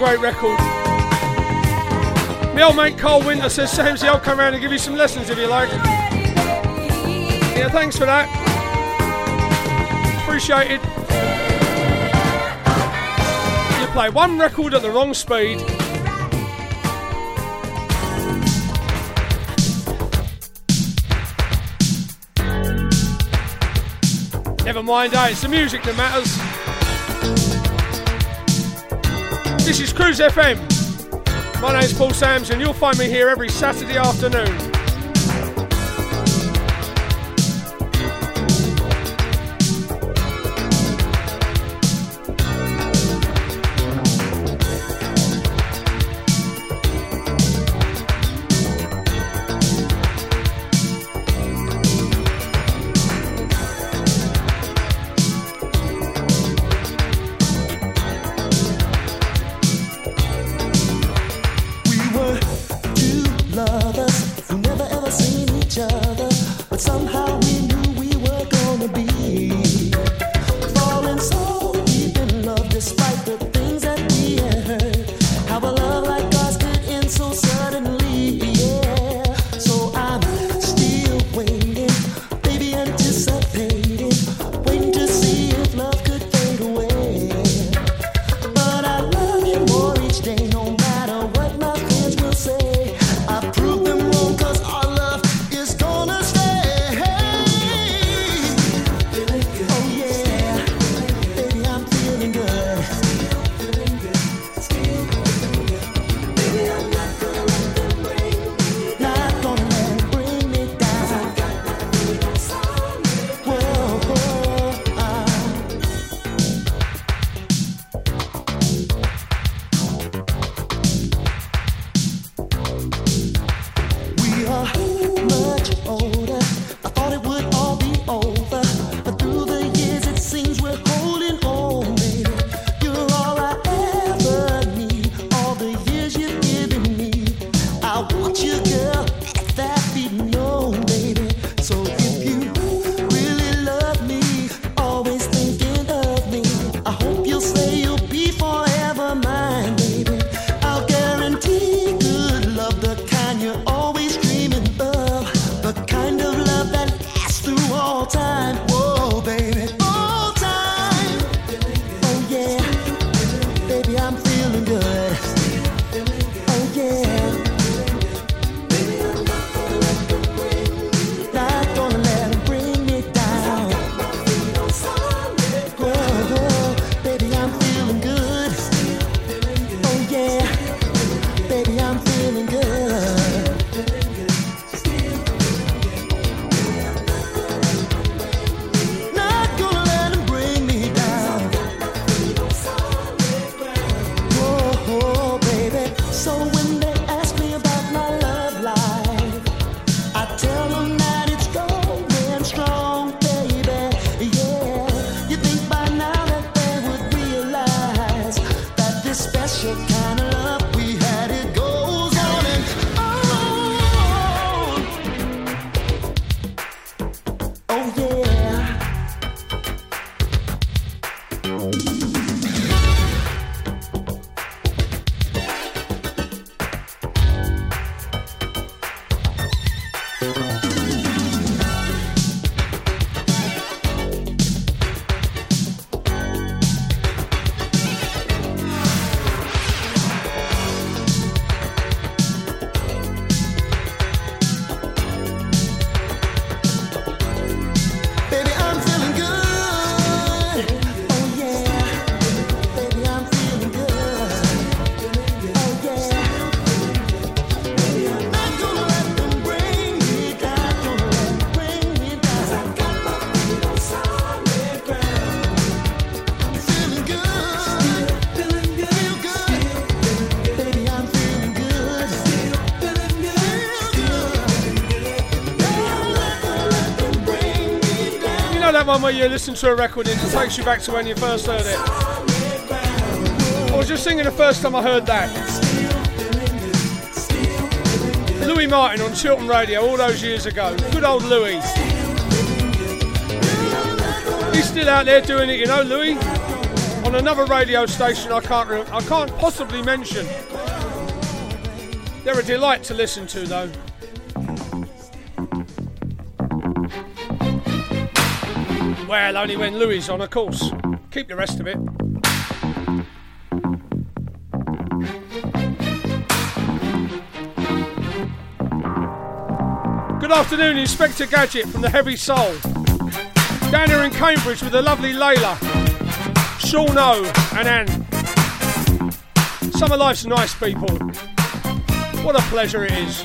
Speaker 24: great record. My old mate Cole Winter says, Samsy, I'll come round and give you some lessons if you like. Yeah, thanks for that. Appreciate it. You play one record at the wrong speed. Never mind, eh? It's the music that matters. This is Cruise FM. My name's Paul Sams, and you'll find me here every Saturday afternoon.
Speaker 11: time
Speaker 24: where you listen to a record it takes you back to when you first heard it. I was just singing the first time I heard that. Louis Martin on Chiltern Radio all those years ago. Good old Louis. He's still out there doing it, you know, Louis. On another radio station I can't I can't possibly mention. They're a delight to listen to though. only when Louis on, of course. Keep the rest of it. Good afternoon, Inspector Gadget from the Heavy Soul. Down here in Cambridge with the lovely Layla, Sean O, and Anne. Summer life's nice, people. What a pleasure it is.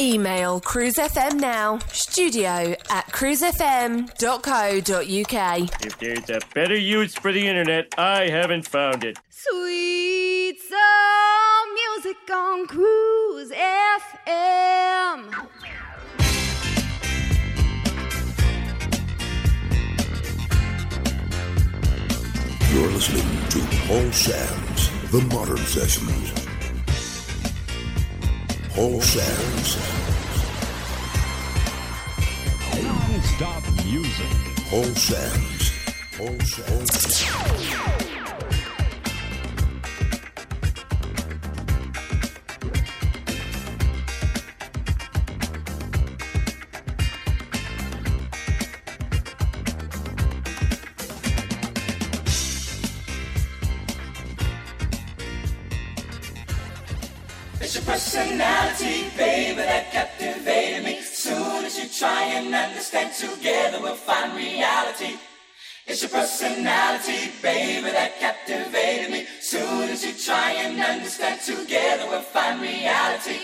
Speaker 7: Email cruisefm now, studio at cruisefm.co.uk.
Speaker 8: If there's a better use for the internet, I haven't found it.
Speaker 9: Sweet soul music on Cruise FM.
Speaker 1: You're listening to Paul Sams The Modern Sessions. Paul Sams
Speaker 10: Non-stop music.
Speaker 1: Paul Sams Paul Sams
Speaker 25: personality, baby, that captivated me. Soon as you try and understand, together we'll find reality. It's your personality, baby, that captivated me. Soon as you try and understand, together we'll find reality.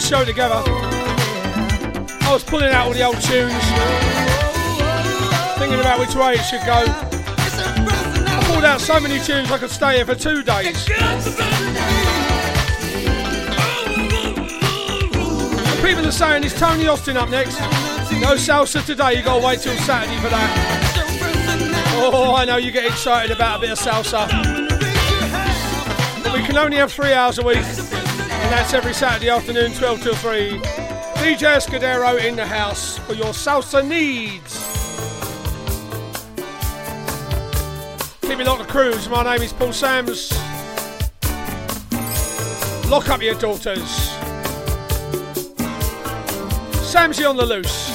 Speaker 11: This show together, I was pulling out all the old tunes, thinking about which way it should go. I pulled out so many tunes I could stay here for two days. And people are saying, is Tony Austin up next? No salsa today, you gotta wait till Saturday for that. Oh, I know you get excited about a bit of salsa. But we can only have three hours a week, and that's every Saturday afternoon, 12 till 3. DJ Escudero in the house for your salsa needs. Keep it locked to cruise. My name is Paul Sams. Lock up your daughters. Samsy on the loose.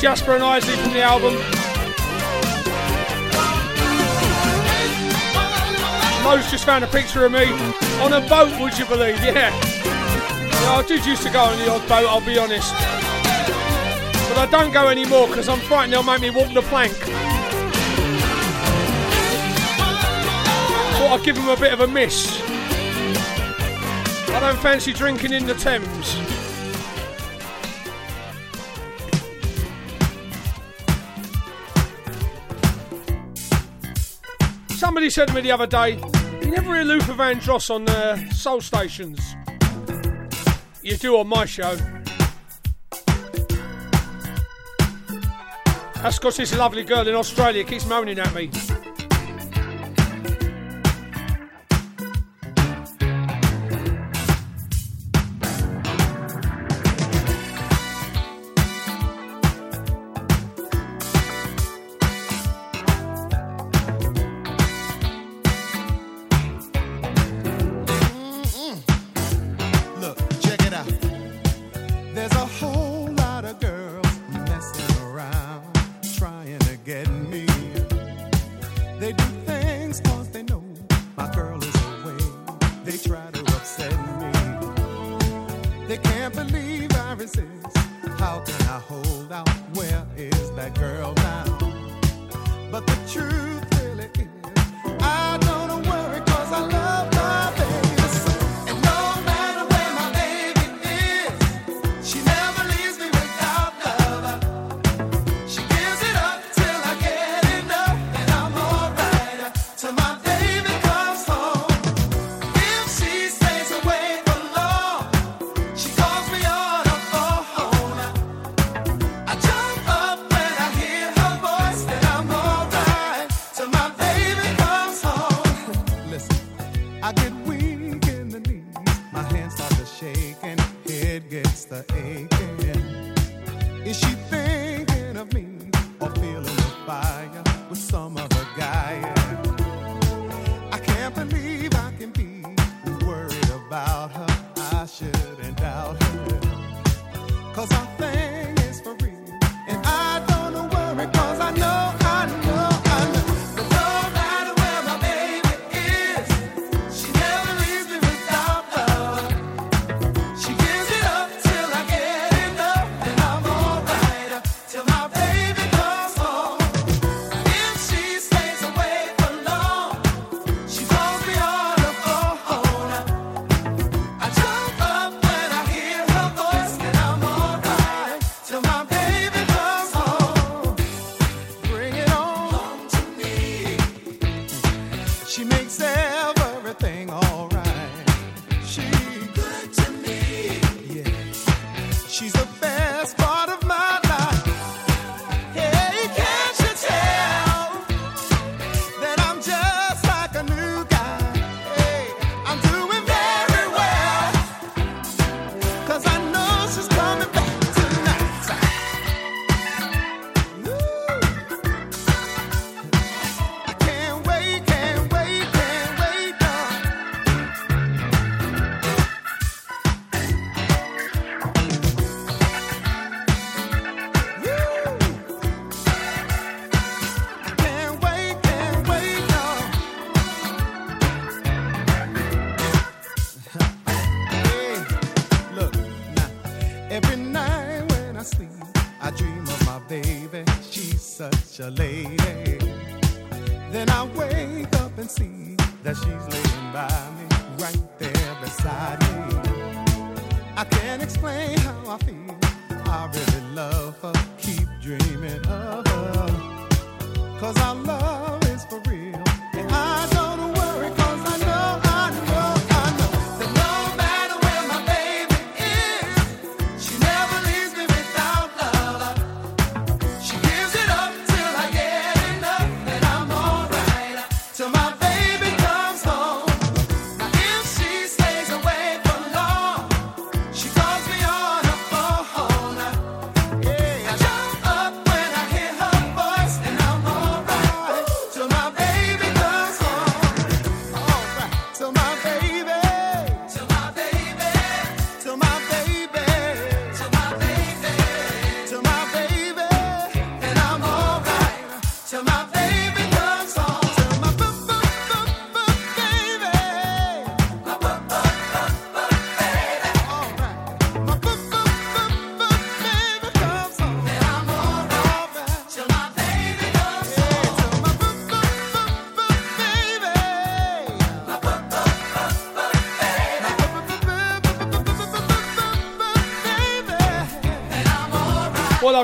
Speaker 5: Jasper and Isley from the album. Mo's just found a picture of me on a boat, would you believe? Yeah. yeah I did used to go on the odd boat, I'll be honest. But I don't go anymore because I'm frightened they'll make me walk the plank. Thought I'd give him a bit of a miss. I don't fancy drinking in the Thames. Somebody said to me the other day, you never hear Luther Vandross on uh, Soul Stations. You do on my show. That's because this lovely girl in Australia keeps moaning at me.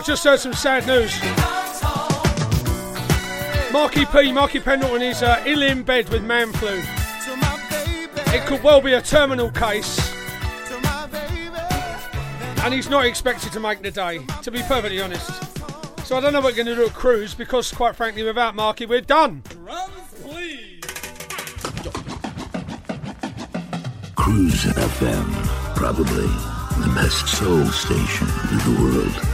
Speaker 5: I've just heard some sad news. Marky P, Marky Pendleton is uh, ill in bed with man flu. It could well be a terminal case. And he's not expected to make the day, to be perfectly honest. So I don't know what we're going to do at Cruise because, quite frankly, without Marky, we're done.
Speaker 4: Cruise FM. Probably the best soul station in the world.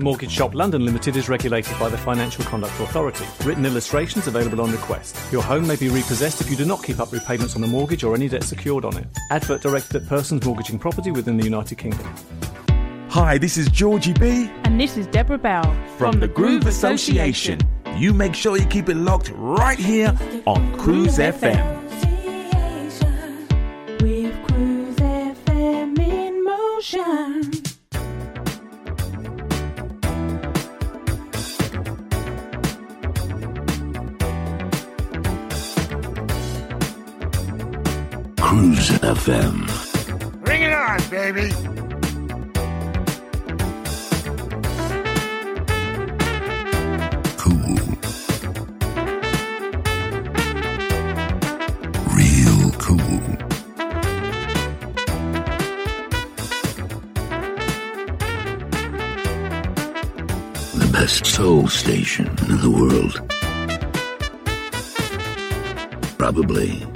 Speaker 13: Mortgage Shop London Limited is regulated by the Financial Conduct Authority. Written illustrations available on request. Your home may be repossessed if you do not keep up repayments on the mortgage or any debt secured on it. Advert directed at persons mortgaging property within the United Kingdom.
Speaker 14: Hi, this is Georgie B
Speaker 26: And this is Deborah Bell
Speaker 14: from, the Groove Association. You make sure you keep it locked right here on Cruise FM.
Speaker 15: With Cruise FM in motion.
Speaker 4: Cruise FM.
Speaker 25: Bring it on, baby.
Speaker 4: Cool. Real cool. The best soul station in the world. Probably.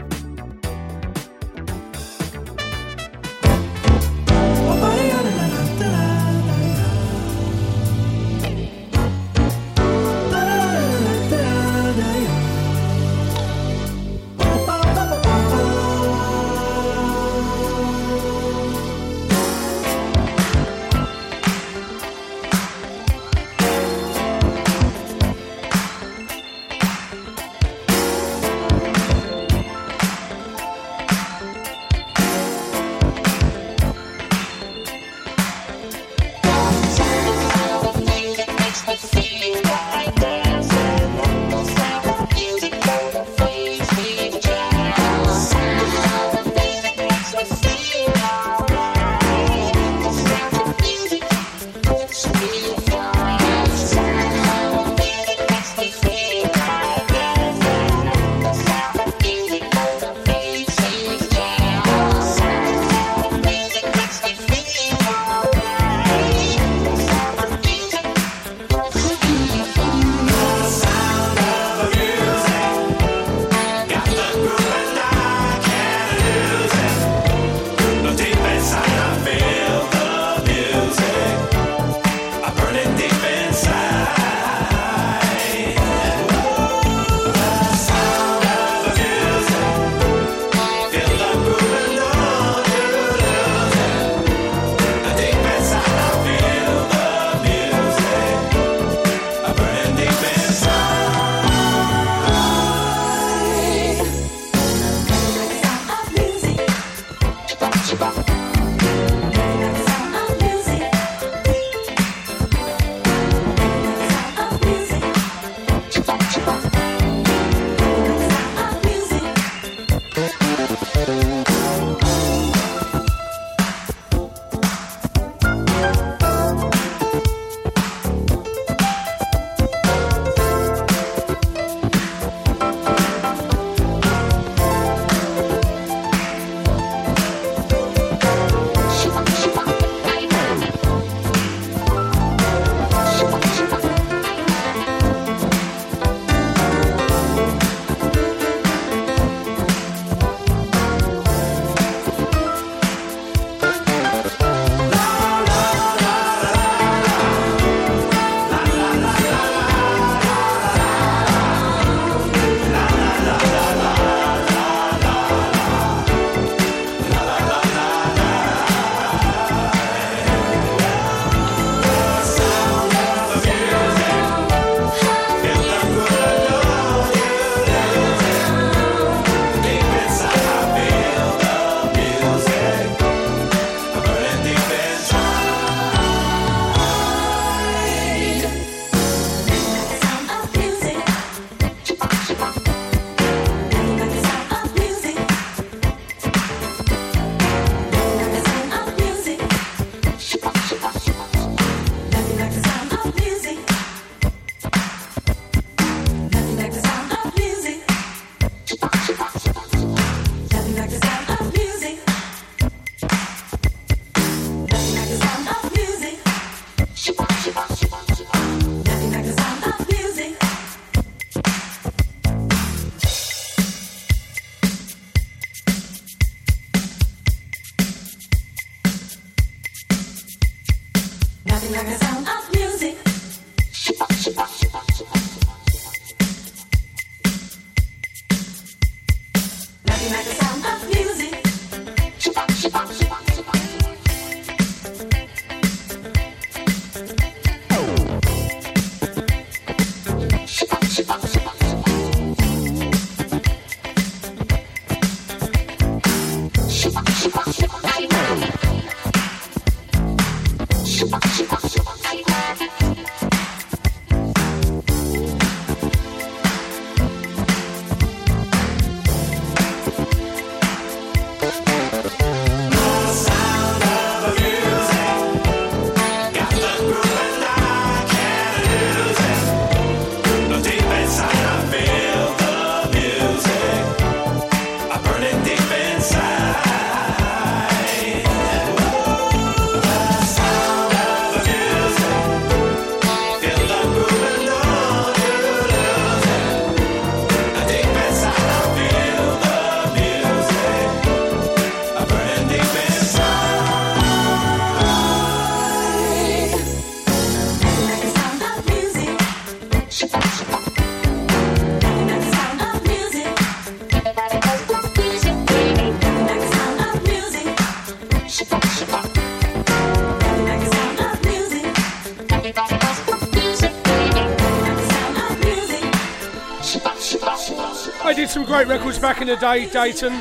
Speaker 11: Great records back in the day, Dayton.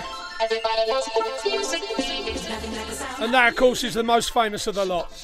Speaker 11: And that, of course, is the most famous of the lot.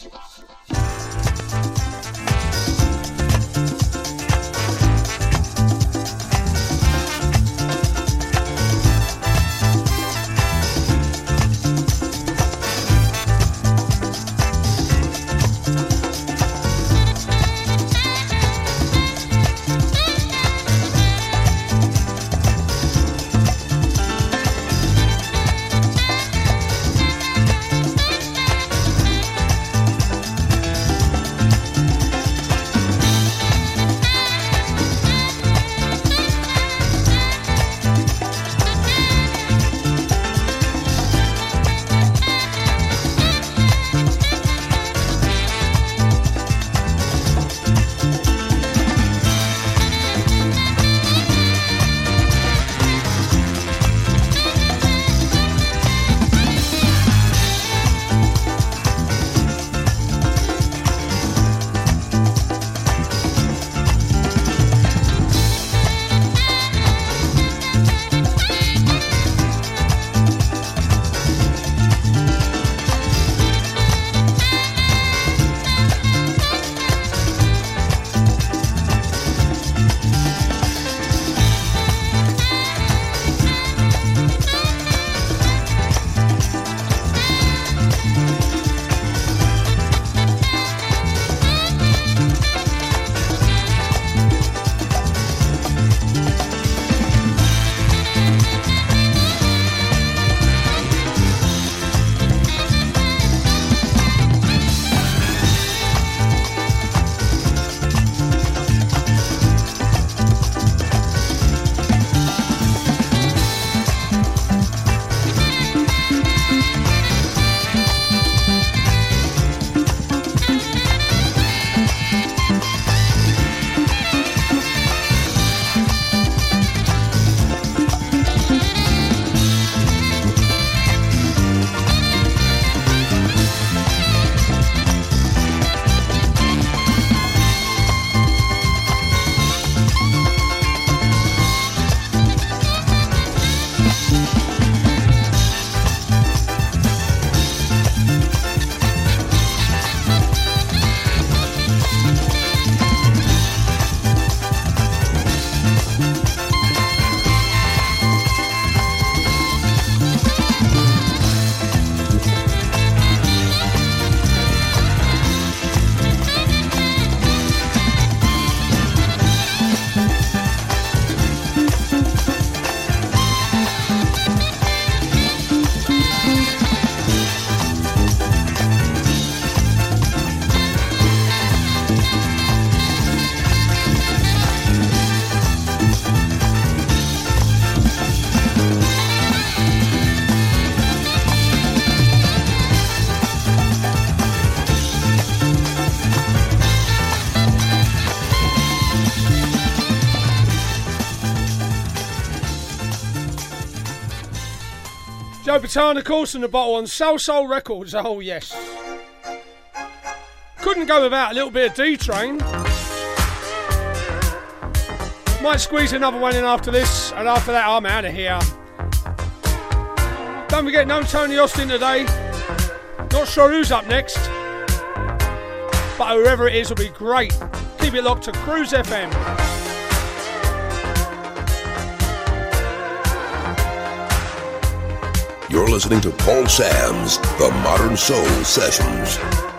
Speaker 11: Course, in the bottle on Soul Soul Records. Oh, yes. Couldn't go without a little bit of D Train. Might squeeze another one in after this, and after that, I'm out of here. Don't forget, no Tony Austin today. Not sure who's up next, but whoever it is will be great. Keep it locked to Cruise FM.
Speaker 5: Listening to Paul Sams The Modern Soul Sessions.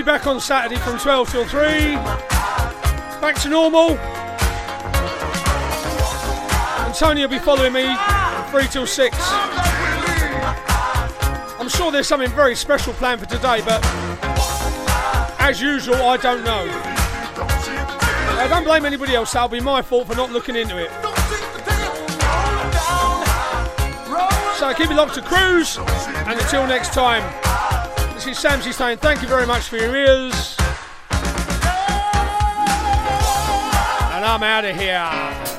Speaker 11: Be back on Saturday from 12 till 3. Back to normal. And Tony will be following me from 3 till 6. I'm sure there's something very special planned for today, but as usual, I don't know. I don't blame anybody else, that'll be my fault for not looking into it. So keep it locked to cruise, and until next time, this is Samsy saying thank you very much for your ears. And I'm out of here.